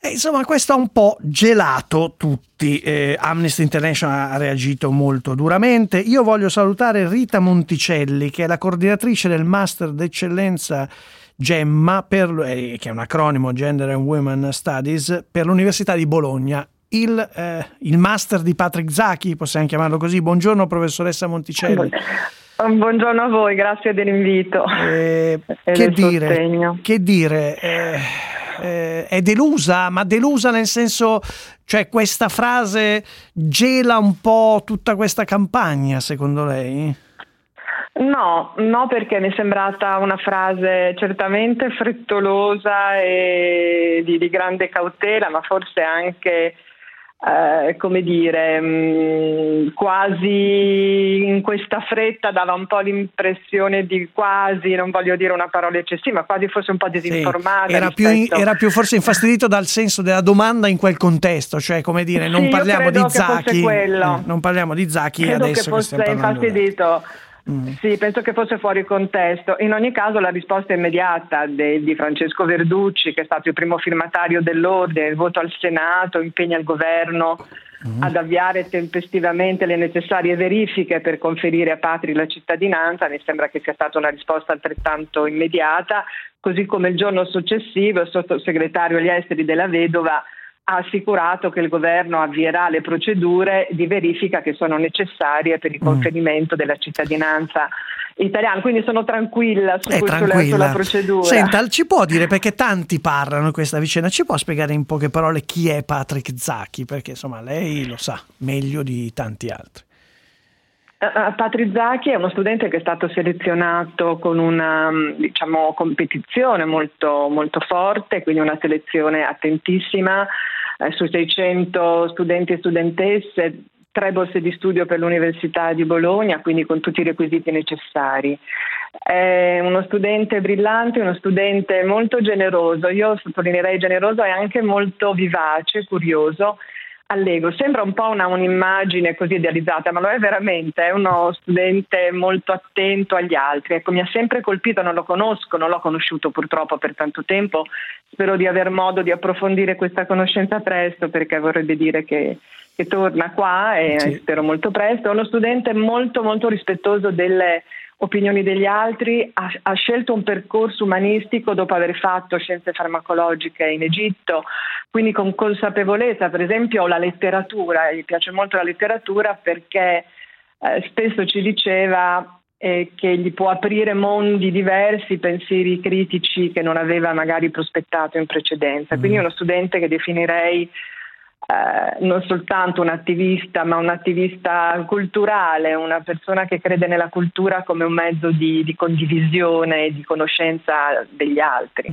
[SPEAKER 4] E insomma, questo ha un po' gelato tutti. Eh, Amnesty International ha reagito molto duramente. Io voglio salutare Rita Monticelli, che è la coordinatrice del Master d'Eccellenza Gemma, per, eh, che è un acronimo Gender and Women Studies, per l'Università di Bologna. Il, eh, il master di Patrick Zacchi, possiamo chiamarlo così. Buongiorno, professoressa Monticelli.
[SPEAKER 29] Buongiorno a voi, grazie dell'invito.
[SPEAKER 4] Eh, che dire? Che dire? Eh, eh, è delusa, ma delusa nel senso, cioè questa frase gela un po' tutta questa campagna, secondo lei?
[SPEAKER 29] No, no, perché mi è sembrata una frase certamente frettolosa e di, di grande cautela, ma forse anche, eh, come dire, mh, quasi in questa fretta dava un po' l'impressione di quasi, non voglio dire una parola eccessiva, quasi forse un po' disinformata.
[SPEAKER 4] Era più,
[SPEAKER 29] rispetto-
[SPEAKER 4] era più forse infastidito dal senso della domanda in quel contesto, cioè come dire, non
[SPEAKER 29] Sì,
[SPEAKER 4] parliamo di
[SPEAKER 29] fosse
[SPEAKER 4] Zacchi, eh, non parliamo di Zacchi
[SPEAKER 29] Credo
[SPEAKER 4] adesso
[SPEAKER 29] che
[SPEAKER 4] che
[SPEAKER 29] fosse
[SPEAKER 4] stiamo parlando. Mm.
[SPEAKER 29] Sì, penso che fosse fuori contesto. In ogni caso la risposta immediata de- di Francesco Verducci, che è stato il primo firmatario dell'ordine, il voto al Senato, impegna il governo ad avviare tempestivamente le necessarie verifiche per conferire a Patrick la cittadinanza, mi sembra che sia stata una risposta altrettanto immediata, così come il giorno successivo il sottosegretario agli esteri della vedova ha assicurato che il governo avvierà le procedure di verifica che sono necessarie per il conferimento della cittadinanza italiana. Quindi sono tranquilla su
[SPEAKER 4] tranquilla.
[SPEAKER 29] sulla procedura.
[SPEAKER 4] Senta, ci può dire perché tanti parlano di questa vicenda, ci può spiegare in poche parole chi è Patrick Zacchi? Perché insomma lei lo sa meglio di tanti altri.
[SPEAKER 29] Uh, Patri Zacchi è uno studente che è stato selezionato con una diciamo, competizione molto, molto forte, quindi una selezione attentissima. Eh, su 600 studenti e studentesse, tre borse di studio per l'Università di Bologna, quindi con tutti i requisiti necessari. È uno studente brillante, uno studente molto generoso, io sottolineerei generoso e anche molto vivace, curioso allegro. Sembra un po' una, un'immagine così idealizzata, ma lo è veramente, è uno studente molto attento agli altri. Ecco, mi ha sempre colpito, non lo conosco, non l'ho conosciuto purtroppo per tanto tempo, spero di aver modo di approfondire questa conoscenza presto perché vorrebbe dire che, che torna qua e
[SPEAKER 13] Sì.
[SPEAKER 29] spero molto presto. È uno studente molto molto rispettoso delle opinioni degli altri, ha, ha scelto un percorso umanistico dopo aver fatto scienze farmacologiche in Egitto, quindi con consapevolezza, per esempio la letteratura, gli piace molto la letteratura perché eh, spesso ci diceva eh, che gli può aprire mondi diversi, pensieri critici che non aveva magari prospettato in precedenza. Quindi è uno studente che definirei eh, non soltanto un attivista, ma un attivista culturale, una persona che crede nella cultura come un mezzo di, di condivisione e di conoscenza degli altri.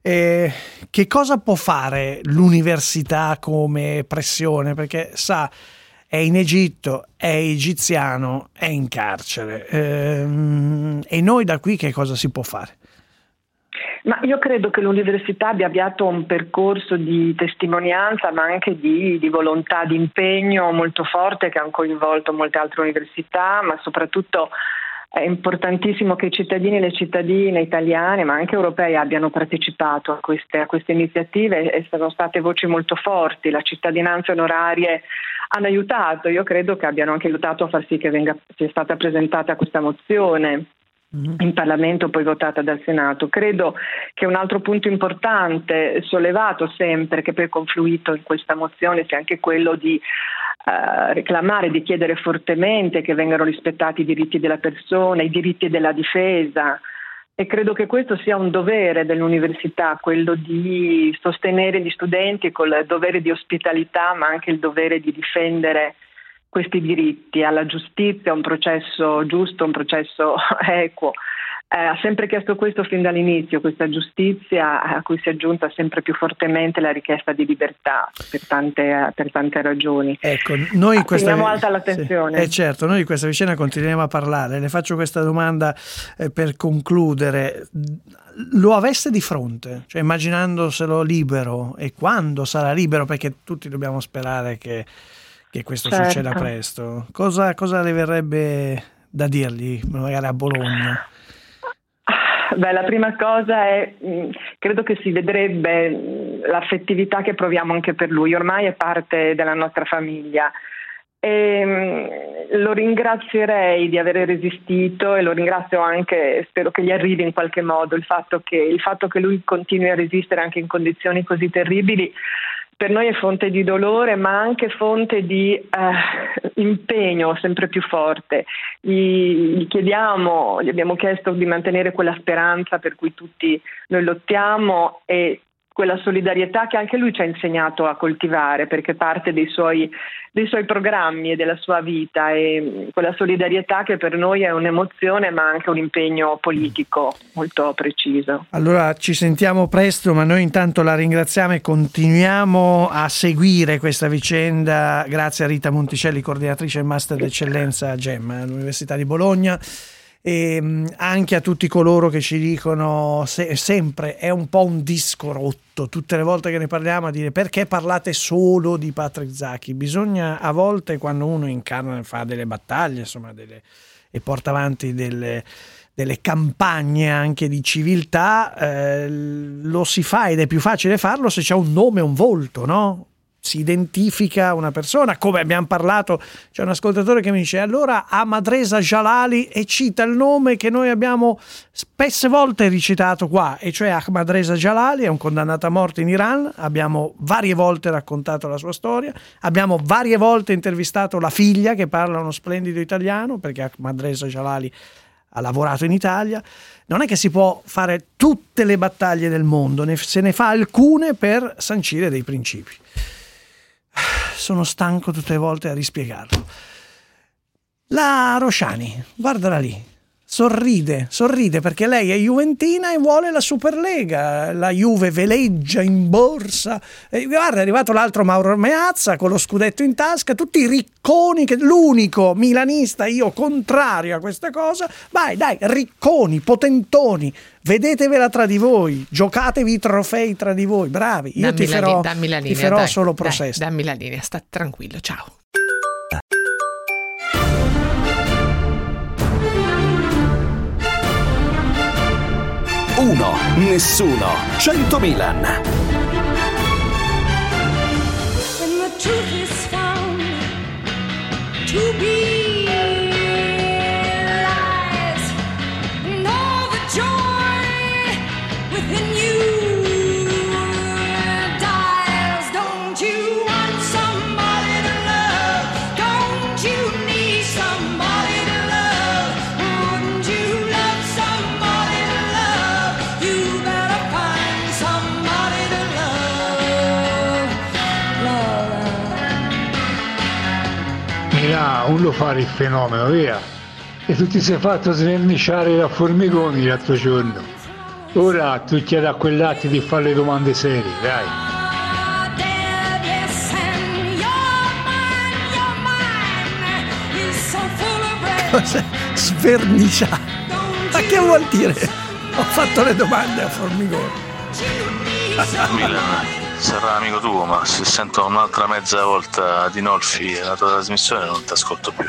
[SPEAKER 4] Eh, che cosa può fare l'università come pressione? Perché sa, è in Egitto, è egiziano, è in carcere. Ehm, e noi da qui che cosa si può fare?
[SPEAKER 29] Ma io credo che l'università abbia avviato un percorso di testimonianza, ma anche di, di volontà, di impegno molto forte che ha coinvolto molte altre università, ma soprattutto è importantissimo che i cittadini e le cittadine italiane, ma anche europei, abbiano partecipato a queste, a queste iniziative e sono state voci molto forti. La cittadinanza onorarie hanno aiutato, io credo che abbiano anche aiutato a far sì che venga, sia stata presentata questa mozione in Parlamento poi votata dal Senato. Credo che un altro punto importante sollevato sempre, che poi è confluito in questa mozione, sia anche quello di eh, reclamare, di chiedere fortemente che vengano rispettati i diritti della persona, i diritti della difesa. E credo che questo sia un dovere dell'università, quello di sostenere gli studenti con il dovere di ospitalità, ma anche il dovere di difendere questi diritti alla giustizia, un processo giusto, un processo equo. Eh, ha sempre chiesto questo fin dall'inizio, questa giustizia a cui si è aggiunta sempre più fortemente la richiesta di libertà per tante, per tante ragioni.
[SPEAKER 4] Ecco, noi
[SPEAKER 29] Ah,
[SPEAKER 4] questa
[SPEAKER 29] Teniamo alta l'attenzione.
[SPEAKER 4] Eh certo, noi di questa vicenda continueremo a parlare. Le faccio questa domanda eh, per concludere. Lo avesse di fronte, cioè immaginandoselo libero e quando sarà libero, perché tutti dobbiamo sperare che, che questo
[SPEAKER 29] Certo.
[SPEAKER 4] succeda presto. Cosa, cosa le verrebbe da dirgli, magari a Bologna?
[SPEAKER 29] Beh, la prima cosa è, mh, credo che si vedrebbe mh, l'affettività che proviamo anche per lui, ormai è parte della nostra famiglia. E, mh, lo ringrazierei di aver resistito e lo ringrazio anche, spero che gli arrivi in qualche modo il fatto che, il fatto che lui continui a resistere anche in condizioni così terribili per noi è fonte di dolore, ma anche fonte di eh, impegno sempre più forte. Gli, gli chiediamo, gli abbiamo chiesto di mantenere quella speranza per cui tutti noi lottiamo e quella solidarietà che anche lui ci ha insegnato a coltivare, perché parte dei suoi, dei suoi programmi e della sua vita, e quella solidarietà che per noi è un'emozione, ma anche un impegno politico molto preciso.
[SPEAKER 4] Allora ci sentiamo presto, ma noi intanto la ringraziamo e continuiamo a seguire questa vicenda grazie a Rita Monticelli, coordinatrice del Master d'Eccellenza GEM all'Università di Bologna e mh, anche a tutti coloro che ci dicono se- sempre è un po' un disco rotto tutte le volte che ne parliamo a dire perché parlate solo di Patrick Zacchi bisogna a volte quando uno incarna fa delle battaglie insomma delle, e porta avanti delle, delle campagne anche di civiltà eh, lo si fa ed è più facile farlo se c'è un nome e un volto no? Si identifica una persona, come abbiamo parlato, c'è un ascoltatore che mi dice allora Ahmadreza Jalali e cita il nome che noi abbiamo spesse volte recitato qua, e cioè Ahmadreza Jalali è un condannato a morte in Iran, abbiamo varie volte raccontato la sua storia, abbiamo varie volte intervistato la figlia che parla uno splendido italiano, perché Ahmadreza Jalali ha lavorato in Italia, non è che si può fare tutte le battaglie del mondo, se ne fa alcune per sancire dei principi. Sono stanco tutte le volte a rispiegarlo. La Rosciani, guardala lì, sorride, sorride perché lei è Juventina e vuole la Superlega. La Juve veleggia in borsa. E guarda, è arrivato l'altro Mauro Meazza con lo scudetto in tasca, tutti i ricconi, che, l'unico milanista, io contrario a questa cosa. Vai, dai, ricconi, potentoni, vedetevela tra di voi, giocatevi i trofei tra di voi, bravi. Io
[SPEAKER 30] dammi,
[SPEAKER 4] ti farò,
[SPEAKER 30] li- dammi
[SPEAKER 4] ti
[SPEAKER 30] linea.
[SPEAKER 4] farò
[SPEAKER 30] dai,
[SPEAKER 4] solo prosesso.
[SPEAKER 30] dammi la linea, sta tranquillo, ciao.
[SPEAKER 3] Uno, nessuno, 100 Milan.
[SPEAKER 13] When the truth is found to be
[SPEAKER 31] Non lo fare il fenomeno, via. E tu ti sei fatto sverniciare da formigoni l'altro giorno. Ora tu chiedi a quell'atti di fare le domande serie, dai.
[SPEAKER 4] Cosa? Sverniciare. Ma che vuol dire? Ho fatto le domande a Formigone.
[SPEAKER 32] Milan, sarà amico tuo, ma se sento un'altra mezza volta di Nolfi nella tua trasmissione non ti ascolto più.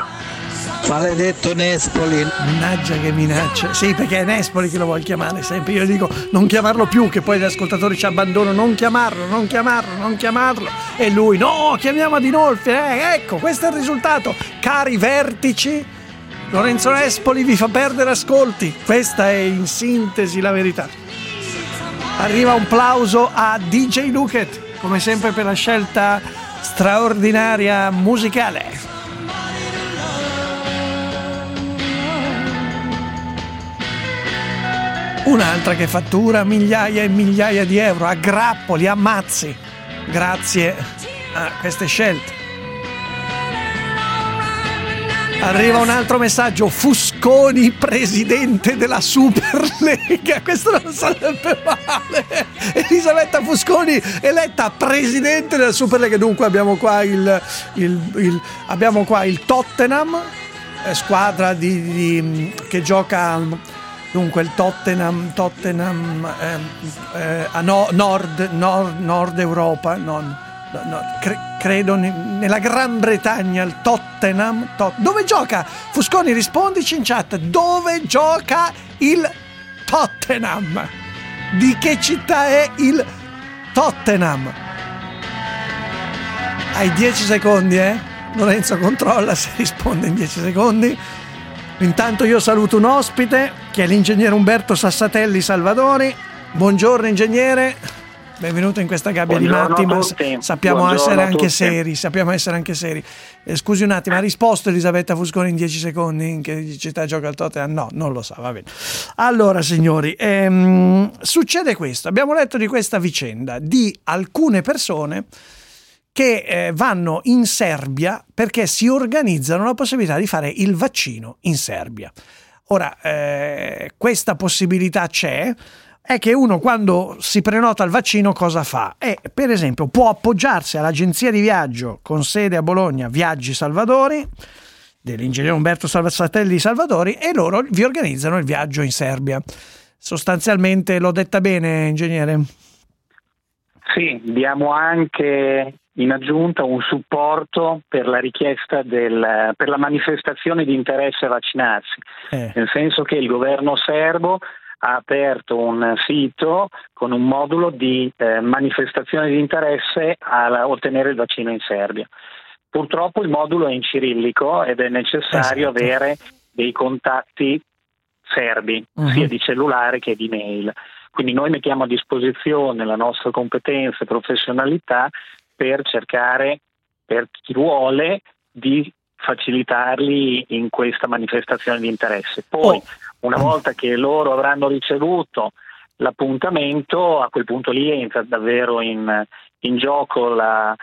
[SPEAKER 4] Maledetto Nespoli. Mannaggia che minaccia. Sì, perché è Nespoli che lo vuole chiamare sempre. Io dico non chiamarlo più, che poi gli ascoltatori ci abbandonano. Non chiamarlo, non chiamarlo, non chiamarlo. E lui, no, chiamiamo Adinolfi. Eh, ecco, questo è il risultato. Cari vertici, Lorenzo Nespoli vi fa perdere ascolti. Questa è in sintesi la verità. Arriva un plauso a DJ Luket, come sempre per la scelta straordinaria musicale. Un'altra che fattura migliaia e migliaia di euro a grappoli, a mazzi, grazie a queste scelte. Arriva un altro messaggio, Fusconi presidente della Superlega, questo non sarebbe male. Elisabetta Fusconi eletta presidente della Superlega, dunque abbiamo qua il, il- il- abbiamo qua il Tottenham, eh, squadra di- di- che gioca dunque il Tottenham, Tottenham ehm, eh, a no- nord, nord, nord Europa, non- no, no, cre- credo ne- nella Gran Bretagna, il Tottenham. Tot- dove gioca? Fusconi, rispondici in chat. Dove gioca il Tottenham? Di che città è il Tottenham? Hai 10 secondi, eh? Lorenzo controlla se risponde in 10 secondi. Intanto io saluto un ospite che è l'ingegnere Umberto Sassatelli Salvadori. Buongiorno ingegnere, benvenuto in questa gabbia di
[SPEAKER 33] Buongiorno
[SPEAKER 4] matti,
[SPEAKER 33] a
[SPEAKER 4] ma sappiamo
[SPEAKER 33] Buongiorno
[SPEAKER 4] essere anche seri, sappiamo essere anche seri. Eh, scusi un attimo, ha risposto Elisabetta Fusconi in 10 secondi in che città gioca il Tottenham? No, non lo sa, va bene. Allora signori, ehm, succede questo, abbiamo letto di questa vicenda di alcune persone che eh, vanno in Serbia perché si organizzano la possibilità di fare il vaccino in Serbia. Ora, eh, questa possibilità c'è, è che uno quando si prenota il vaccino cosa fa? E, per esempio, può appoggiarsi all'agenzia di viaggio con sede a Bologna, Viaggi Salvadori, dell'ingegnere Umberto Salvatelli Salvadori, e loro vi organizzano il viaggio in Serbia. Sostanzialmente, l'ho detta bene, ingegnere?
[SPEAKER 33] Sì, diamo anche in aggiunta un supporto per la richiesta del, per la manifestazione di interesse a vaccinarsi,
[SPEAKER 4] Eh.
[SPEAKER 33] nel senso che il governo serbo ha aperto un sito con un modulo di eh, manifestazione di interesse a ottenere il vaccino in Serbia. Purtroppo il modulo è in cirillico ed è necessario
[SPEAKER 4] Esatto.
[SPEAKER 33] avere dei contatti serbi,
[SPEAKER 4] Mhm.
[SPEAKER 33] sia di cellulare che di mail. Quindi noi mettiamo a disposizione la nostra competenza e professionalità per cercare, per chi vuole, di facilitarli in questa manifestazione di interesse. Poi, una volta che loro avranno ricevuto l'appuntamento, a quel punto lì entra davvero in, in gioco la,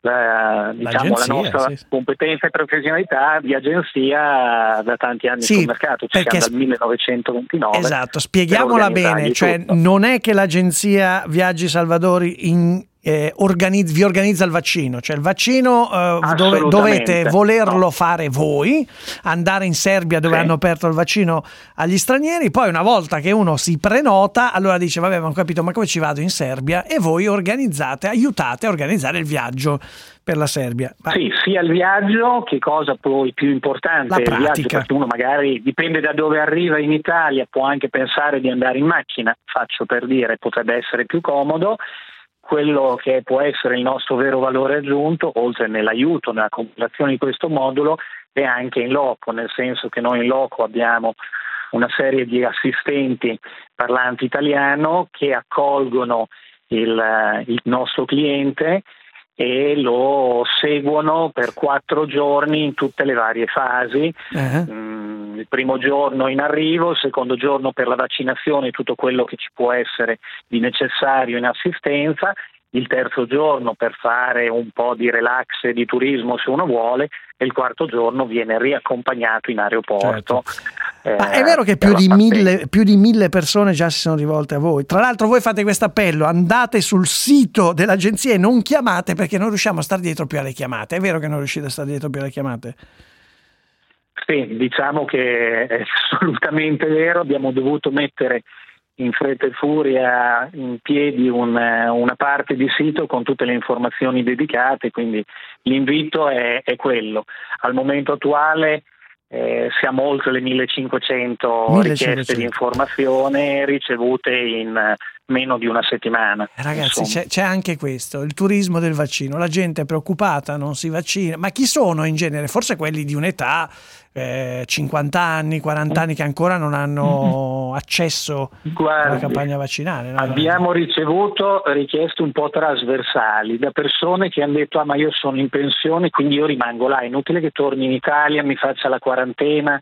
[SPEAKER 33] la, diciamo, la nostra
[SPEAKER 4] sì,
[SPEAKER 33] competenza e professionalità di agenzia da tanti anni
[SPEAKER 4] Sì,
[SPEAKER 33] sul mercato, ci
[SPEAKER 4] perché
[SPEAKER 33] dal 1929.
[SPEAKER 4] Esatto, spieghiamola bene, cioè non è che l'agenzia Viaggi Salvadori in- eh, organizz- vi organizza il vaccino, cioè il vaccino eh, dove- dovete volerlo
[SPEAKER 33] no.
[SPEAKER 4] fare voi, andare in Serbia dove
[SPEAKER 33] Sì.
[SPEAKER 4] hanno aperto il vaccino agli stranieri, poi una volta che uno si prenota, allora dice vabbè ma ho capito ma come ci vado in Serbia e voi organizzate, aiutate a organizzare il viaggio per la Serbia. Ma-
[SPEAKER 33] Sì, sia il viaggio, che cosa poi più importante
[SPEAKER 4] La
[SPEAKER 33] è il viaggio,
[SPEAKER 4] pratica.
[SPEAKER 33] perché uno magari dipende da dove arriva in Italia, può anche pensare di andare in macchina, faccio per dire, potrebbe essere più comodo. Quello che può essere il nostro vero valore aggiunto, oltre nell'aiuto, nella complezione di questo modulo, è anche in loco, nel senso che noi in loco abbiamo una serie di assistenti parlanti italiano che accolgono il, eh, il nostro cliente e lo seguono per quattro giorni in tutte le varie fasi. Mm, il primo giorno in arrivo, il secondo giorno per la vaccinazione e tutto quello che ci può essere di necessario in assistenza, il terzo giorno per fare un po' di relax e di turismo se uno vuole e il quarto giorno viene riaccompagnato in aeroporto.
[SPEAKER 4] Certo. Ma
[SPEAKER 33] eh,
[SPEAKER 4] è vero che più di, mille, più di mille persone già si sono rivolte a voi. Tra l'altro, voi fate questo appello: andate sul sito dell'agenzia e non chiamate perché non riusciamo a stare dietro più alle chiamate. È vero che non riuscite a stare dietro più alle chiamate?
[SPEAKER 33] Sì, diciamo che è assolutamente vero, abbiamo dovuto mettere in fretta e furia in piedi un- una parte di sito con tutte le informazioni dedicate, quindi l'invito è, è quello. Al momento attuale eh, siamo oltre le 1500,
[SPEAKER 4] 1500.
[SPEAKER 33] richieste di informazione ricevute in eh, meno di una settimana.
[SPEAKER 4] Ragazzi, c'è, c'è anche questo: il turismo del vaccino. La gente è preoccupata, non si vaccina. Ma chi sono in genere? Forse quelli di un'età, eh, 50 anni, 40 anni, che ancora non hanno accesso alla
[SPEAKER 33] Guardi,
[SPEAKER 4] campagna vaccinale. no?
[SPEAKER 33] Abbiamo ricevuto richieste un po' trasversali da persone che hanno detto ah ma io sono in pensione quindi io rimango là, è inutile che torni in Italia, mi faccia la quarantena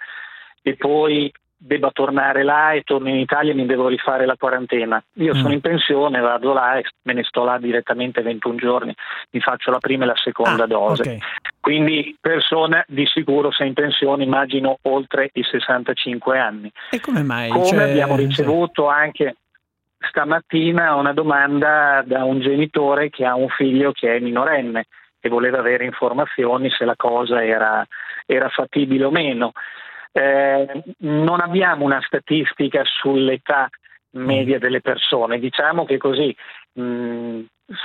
[SPEAKER 33] e poi debba tornare là e torno in Italia e mi devo rifare la quarantena. Io
[SPEAKER 4] Mm.
[SPEAKER 33] sono in pensione, vado là e me ne sto là direttamente 21 giorni, mi faccio la prima e la seconda
[SPEAKER 4] Ah,
[SPEAKER 33] dose.
[SPEAKER 4] ok.
[SPEAKER 33] Quindi persona di sicuro se in pensione immagino oltre i 65 anni.
[SPEAKER 4] E come mai?
[SPEAKER 33] Come
[SPEAKER 4] Cioè,
[SPEAKER 33] abbiamo ricevuto anche stamattina una domanda da un genitore che ha un figlio che è minorenne e voleva avere informazioni se la cosa era, era fattibile o meno. Eh, non abbiamo una statistica sull'età media delle persone, diciamo che così mh,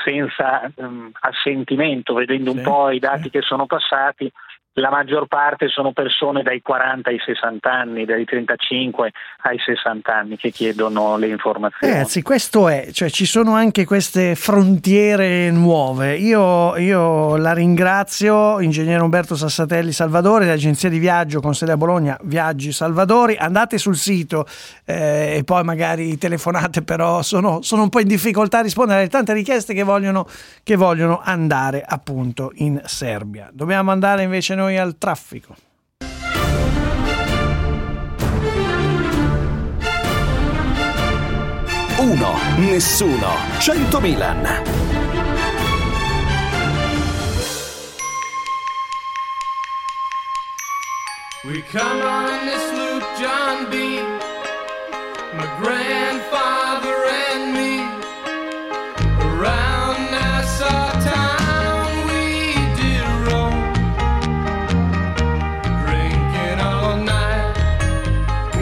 [SPEAKER 33] senza mh, assentimento, vedendo un
[SPEAKER 4] Sì,
[SPEAKER 33] po' i dati che sono passati, la maggior parte sono persone dai 40 ai 60 anni, dai 35 ai 60 anni che chiedono le informazioni.
[SPEAKER 4] Ragazzi, questo è, cioè ci sono anche queste frontiere nuove. Io, io la ringrazio, ingegnere Umberto Sassatelli Salvadori, l'agenzia di viaggio con sede a Bologna, Viaggi Salvadori. Andate sul sito eh, e poi magari telefonate, però sono, sono un po' in difficoltà a rispondere alle tante richieste che vogliono, che vogliono andare appunto in Serbia. Dobbiamo andare invece noi al traffico.
[SPEAKER 3] Uno, nessuno, 100 Milan.
[SPEAKER 13] We come on this loop, John B.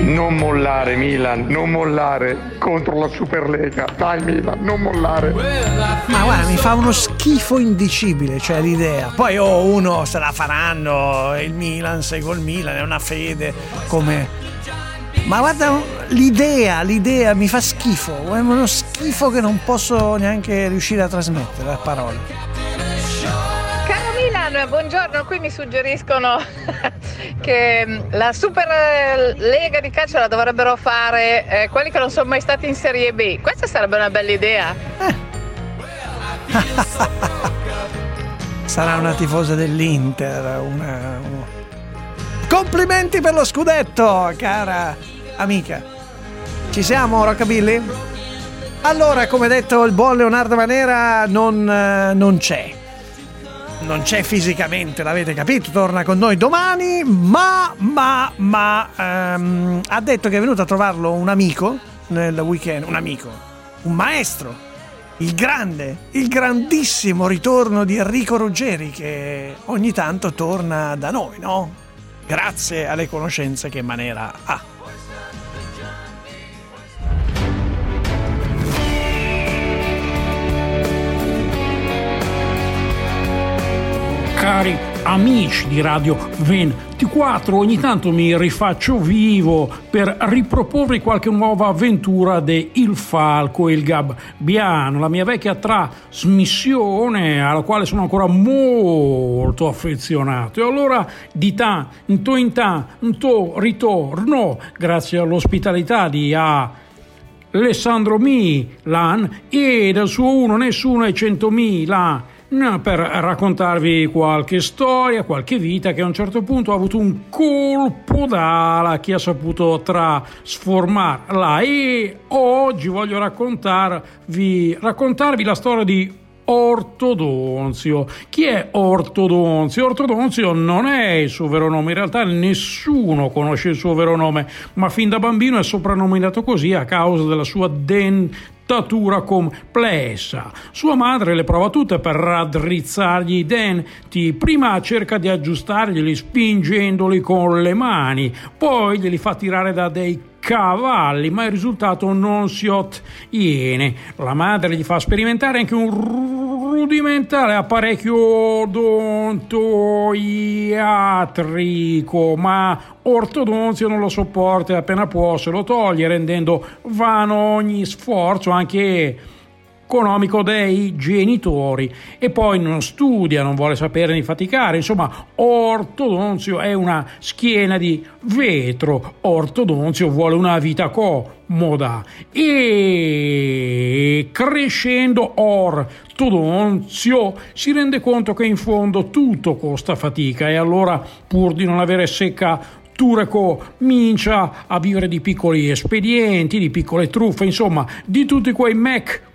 [SPEAKER 34] Non mollare Milan, non mollare contro la Superlega. Dai Milan, non mollare.
[SPEAKER 4] Ma guarda, mi fa uno schifo indicibile, cioè l'idea. Poi oh, uno se la faranno, il Milan, segue il Milan, è una fede come... Ma guarda, l'idea, l'idea mi fa schifo, è uno schifo che non posso neanche riuscire a trasmettere a parole.
[SPEAKER 35] Milan, buongiorno, qui mi suggeriscono che mm, la Super eh, Lega di calcio la dovrebbero fare eh, quelli che non sono mai stati in Serie B. Questa sarebbe una bella idea.
[SPEAKER 4] Sarà una tifosa dell'Inter, una... Complimenti per lo scudetto, cara amica. Ci siamo, Rockabilly? Allora, come detto, il buon Leonardo Manera non, eh, non c'è. Non c'è fisicamente, l'avete capito, torna con noi domani, ma, ma, ma, ehm, ha detto che è venuto a trovarlo un amico nel weekend, un amico, un maestro, il grande, il grandissimo ritorno di Enrico Ruggeri che ogni tanto torna da noi, no? Grazie alle conoscenze che Manera ha.
[SPEAKER 21] Cari amici di Radio 24, ogni tanto mi rifaccio vivo per riproporvi qualche nuova avventura di Il Falco e il Gabbiano, la mia vecchia trasmissione alla quale sono ancora molto affezionato. E allora di ta, in to in ta, in to ritorno, grazie all'ospitalità di A. Alessandro Milan e del suo uno nessuno e centomila Per raccontarvi qualche storia, qualche vita che a un certo punto ha avuto un colpo d'ala che ha saputo trasformarla e oggi voglio raccontarvi, raccontarvi la storia di Ortodonzio. Chi è Ortodonzio? Ortodonzio non è il suo vero nome, in realtà nessuno conosce il suo vero nome, ma fin da bambino è soprannominato così a causa della sua dentatura complessa. Sua madre le prova tutte per raddrizzargli i denti, prima cerca di aggiustarglieli spingendoli con le mani, poi glieli fa tirare da dei cavalli, ma il risultato non si ottiene. La madre gli fa sperimentare anche un rudimentale apparecchio odontoiatrico, ma Ortodonzio non lo sopporta e appena può se lo toglie, rendendo vano ogni sforzo anche economico dei genitori. E poi non studia, non vuole sapere di faticare, insomma ortodonzio è una schiena di vetro, ortodonzio vuole una vita comoda. E crescendo ortodonzio si rende conto che in fondo tutto costa fatica. E allora pur di non avere secca Tureco comincia a vivere di piccoli espedienti, di piccole truffe, insomma, di tutti quei Mac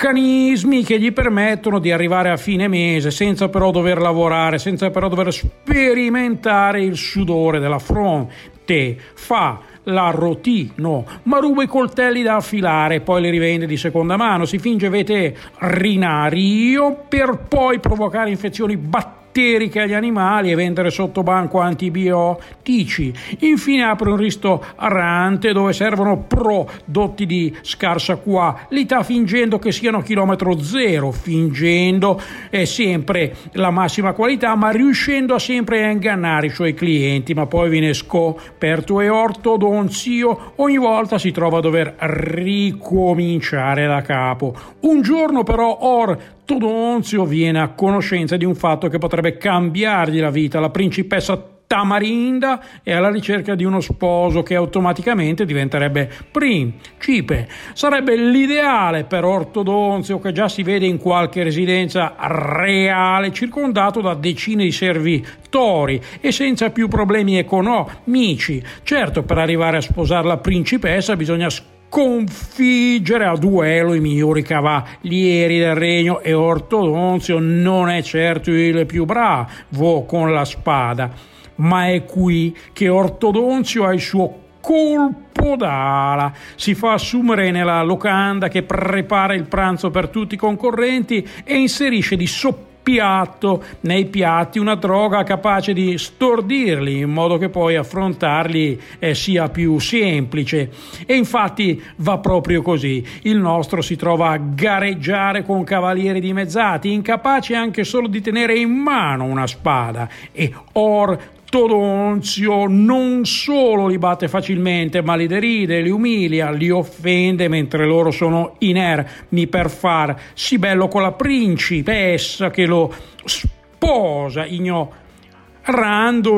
[SPEAKER 21] meccanismi che gli permettono di arrivare a fine mese senza però dover lavorare, senza però dover sperimentare il sudore della fronte. Fa l'arrotino, ma ruba i coltelli da affilare e poi li rivende di seconda mano. Si finge veterinario per poi provocare infezioni batteriche batteriche agli animali e vendere sotto banco antibiotici. Infine apre un ristorante dove servono prodotti di scarsa qualità fingendo che siano chilometro zero, fingendo è sempre la massima qualità ma riuscendo sempre a ingannare i suoi clienti ma poi viene scoperto e ortodonzio ogni volta si trova a dover ricominciare da capo. Un giorno però Or Todonzio viene a conoscenza di un fatto che potrebbe cambiargli la vita. La principessa Tamarinda è alla ricerca di uno sposo che automaticamente diventerebbe principe. Sarebbe l'ideale per Ortodonzio che già si vede in qualche residenza reale circondato da decine di servitori e senza più problemi economici. Certo, per arrivare a sposare la principessa bisogna sconfiggere a duello i migliori cavalieri del regno e Ortodonzio non è certo il più bravo con la spada, ma è qui che Ortodonzio ha il suo colpo d'ala. Si fa assumere nella locanda che prepara il pranzo per tutti i concorrenti e inserisce di sopra piatto nei piatti una droga capace di stordirli in modo che poi affrontarli eh, sia più semplice. E infatti va proprio così. Il nostro si trova a gareggiare con cavalieri dimezzati incapaci anche solo di tenere in mano una spada. E or Ortodonzio non solo li batte facilmente, ma li deride, li umilia, li offende mentre loro sono inermi per far sì bello con la principessa che lo sposa, ignorando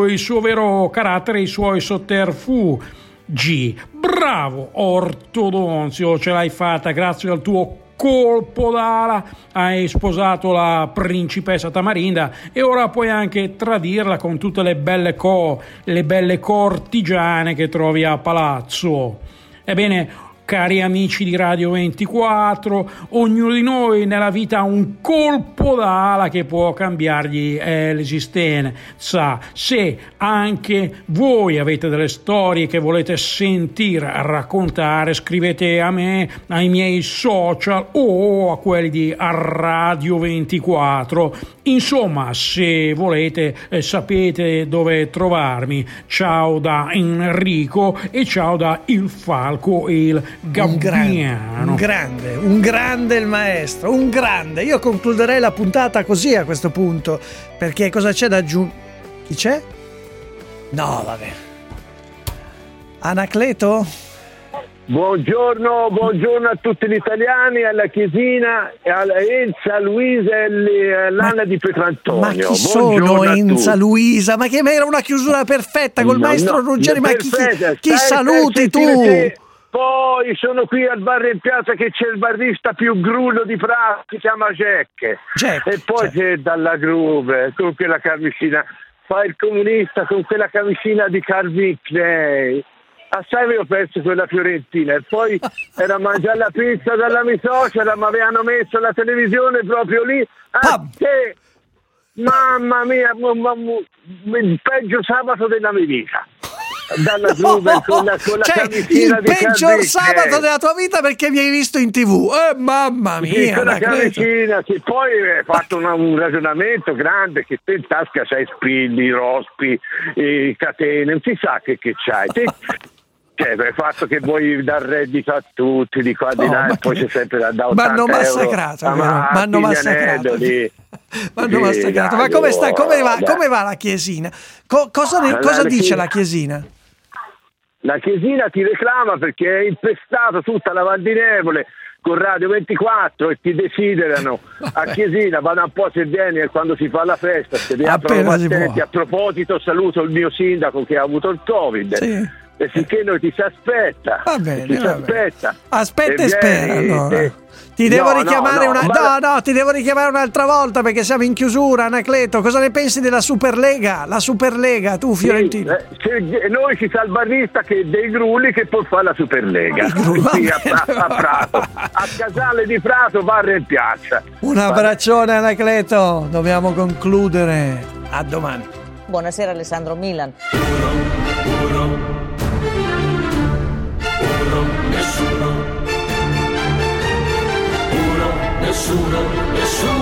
[SPEAKER 21] il suo vero carattere e i suoi sotterfugi. Bravo Ortodonzio, ce l'hai fatta grazie al tuo colpo d'ala, hai sposato la principessa Tamarinda e ora puoi anche tradirla con tutte le belle co, le belle cortigiane che trovi a palazzo. Ebbene, cari amici di Radio 24, ognuno di noi nella vita ha un colpo d'ala che può cambiargli eh, l'esistenza. Se anche voi avete delle storie che volete sentire raccontare, scrivete a me, ai miei social o a quelli di Radio 24. Insomma, se volete eh, sapete dove trovarmi. Ciao da Enrico e ciao da Il Falco e il
[SPEAKER 4] un grande, un grande, un grande il maestro, un grande. Io concluderei la puntata così a questo punto, perché cosa c'è da aggiungere? Chi c'è? No, vabbè. Anacleto?
[SPEAKER 36] Buongiorno, buongiorno a tutti gli italiani, alla Chiesina, alla Enza, Luisa e all'Anna di Petrantonio.
[SPEAKER 4] Ma chi sono Enza, Luisa? Ma che era una chiusura perfetta col
[SPEAKER 36] No,
[SPEAKER 4] maestro
[SPEAKER 36] no,
[SPEAKER 4] Ruggeri? Ma chi,
[SPEAKER 36] perfetta,
[SPEAKER 4] chi
[SPEAKER 36] stai-
[SPEAKER 4] saluti
[SPEAKER 36] stai
[SPEAKER 4] tu?
[SPEAKER 36] te. Poi sono qui al bar in piazza che c'è il barista più grullo di Prato, si chiama Jack. e poi c'è dalla Gruber con quella camicina, fa il comunista con quella camicina di Calvin Klein. Assai avevo perso quella fiorentina e poi era a mangiare la pizza dalla mia suocera, mi avevano messo la televisione proprio lì. A te! Mamma mia, mu- il peggio sabato della mia vita. Dalla Gruber con la, con la
[SPEAKER 4] Cioè, il peggior
[SPEAKER 36] Calvin
[SPEAKER 4] sabato della tua vita perché mi hai visto in tv. Eh, mamma
[SPEAKER 36] Sì,
[SPEAKER 4] mia,
[SPEAKER 36] quella
[SPEAKER 4] Anacleto.
[SPEAKER 36] camicina, sì. poi hai fatto una- un ragionamento grande che te in tasca c'hai spilli, rospi, eh, catene, non si sa che, che c'hai. Te- cioè, per il fatto che vuoi dar reddito a tutti di qua di là
[SPEAKER 4] ma
[SPEAKER 36] e poi c'è sempre da, da 80
[SPEAKER 4] M'hanno
[SPEAKER 36] euro
[SPEAKER 4] massacrato,
[SPEAKER 36] a
[SPEAKER 4] è vero,
[SPEAKER 36] Matti,
[SPEAKER 4] m'hanno
[SPEAKER 36] gli
[SPEAKER 4] massacrato.
[SPEAKER 36] Sì,
[SPEAKER 4] massacrato. Ma come, sta, come, va, come va la chiesina? Co- cosa
[SPEAKER 36] Ah,
[SPEAKER 4] cosa
[SPEAKER 36] la
[SPEAKER 4] dice
[SPEAKER 36] chiesina-
[SPEAKER 4] la chiesina?
[SPEAKER 36] La Chiesina ti reclama perché è impestato tutta la Val di Nevole con Radio 24 e ti desiderano a Chiesina, vada un po' se vieni e quando si fa la festa, se vi aprono battenti. A proposito saluto il mio sindaco che ha avuto il Covid.
[SPEAKER 4] Sì.
[SPEAKER 36] E sicché noi ti si aspetta.
[SPEAKER 4] Va bene,
[SPEAKER 36] ti si aspetta.
[SPEAKER 4] Aspetta e,
[SPEAKER 36] E
[SPEAKER 4] spera
[SPEAKER 36] vieni,
[SPEAKER 4] allora.
[SPEAKER 36] e-
[SPEAKER 4] Ti devo
[SPEAKER 36] No, no,
[SPEAKER 4] richiamare
[SPEAKER 36] no,
[SPEAKER 4] una...
[SPEAKER 36] ma-
[SPEAKER 4] No, no, ti devo richiamare un'altra volta perché siamo in chiusura, Anacleto. Cosa ne pensi della Superlega? La Superlega, tu Fiorentino.
[SPEAKER 36] Sì, eh, c'è- noi ci sta il barista che dei grulli che può fare la Superlega Qui a, a- a Prato a Casale di Prato barra in piazza
[SPEAKER 4] Un abbraccione Anacleto, dobbiamo concludere. A domani.
[SPEAKER 37] Buonasera Alessandro Milan.
[SPEAKER 13] Nessuno, nessuno, nessuno ci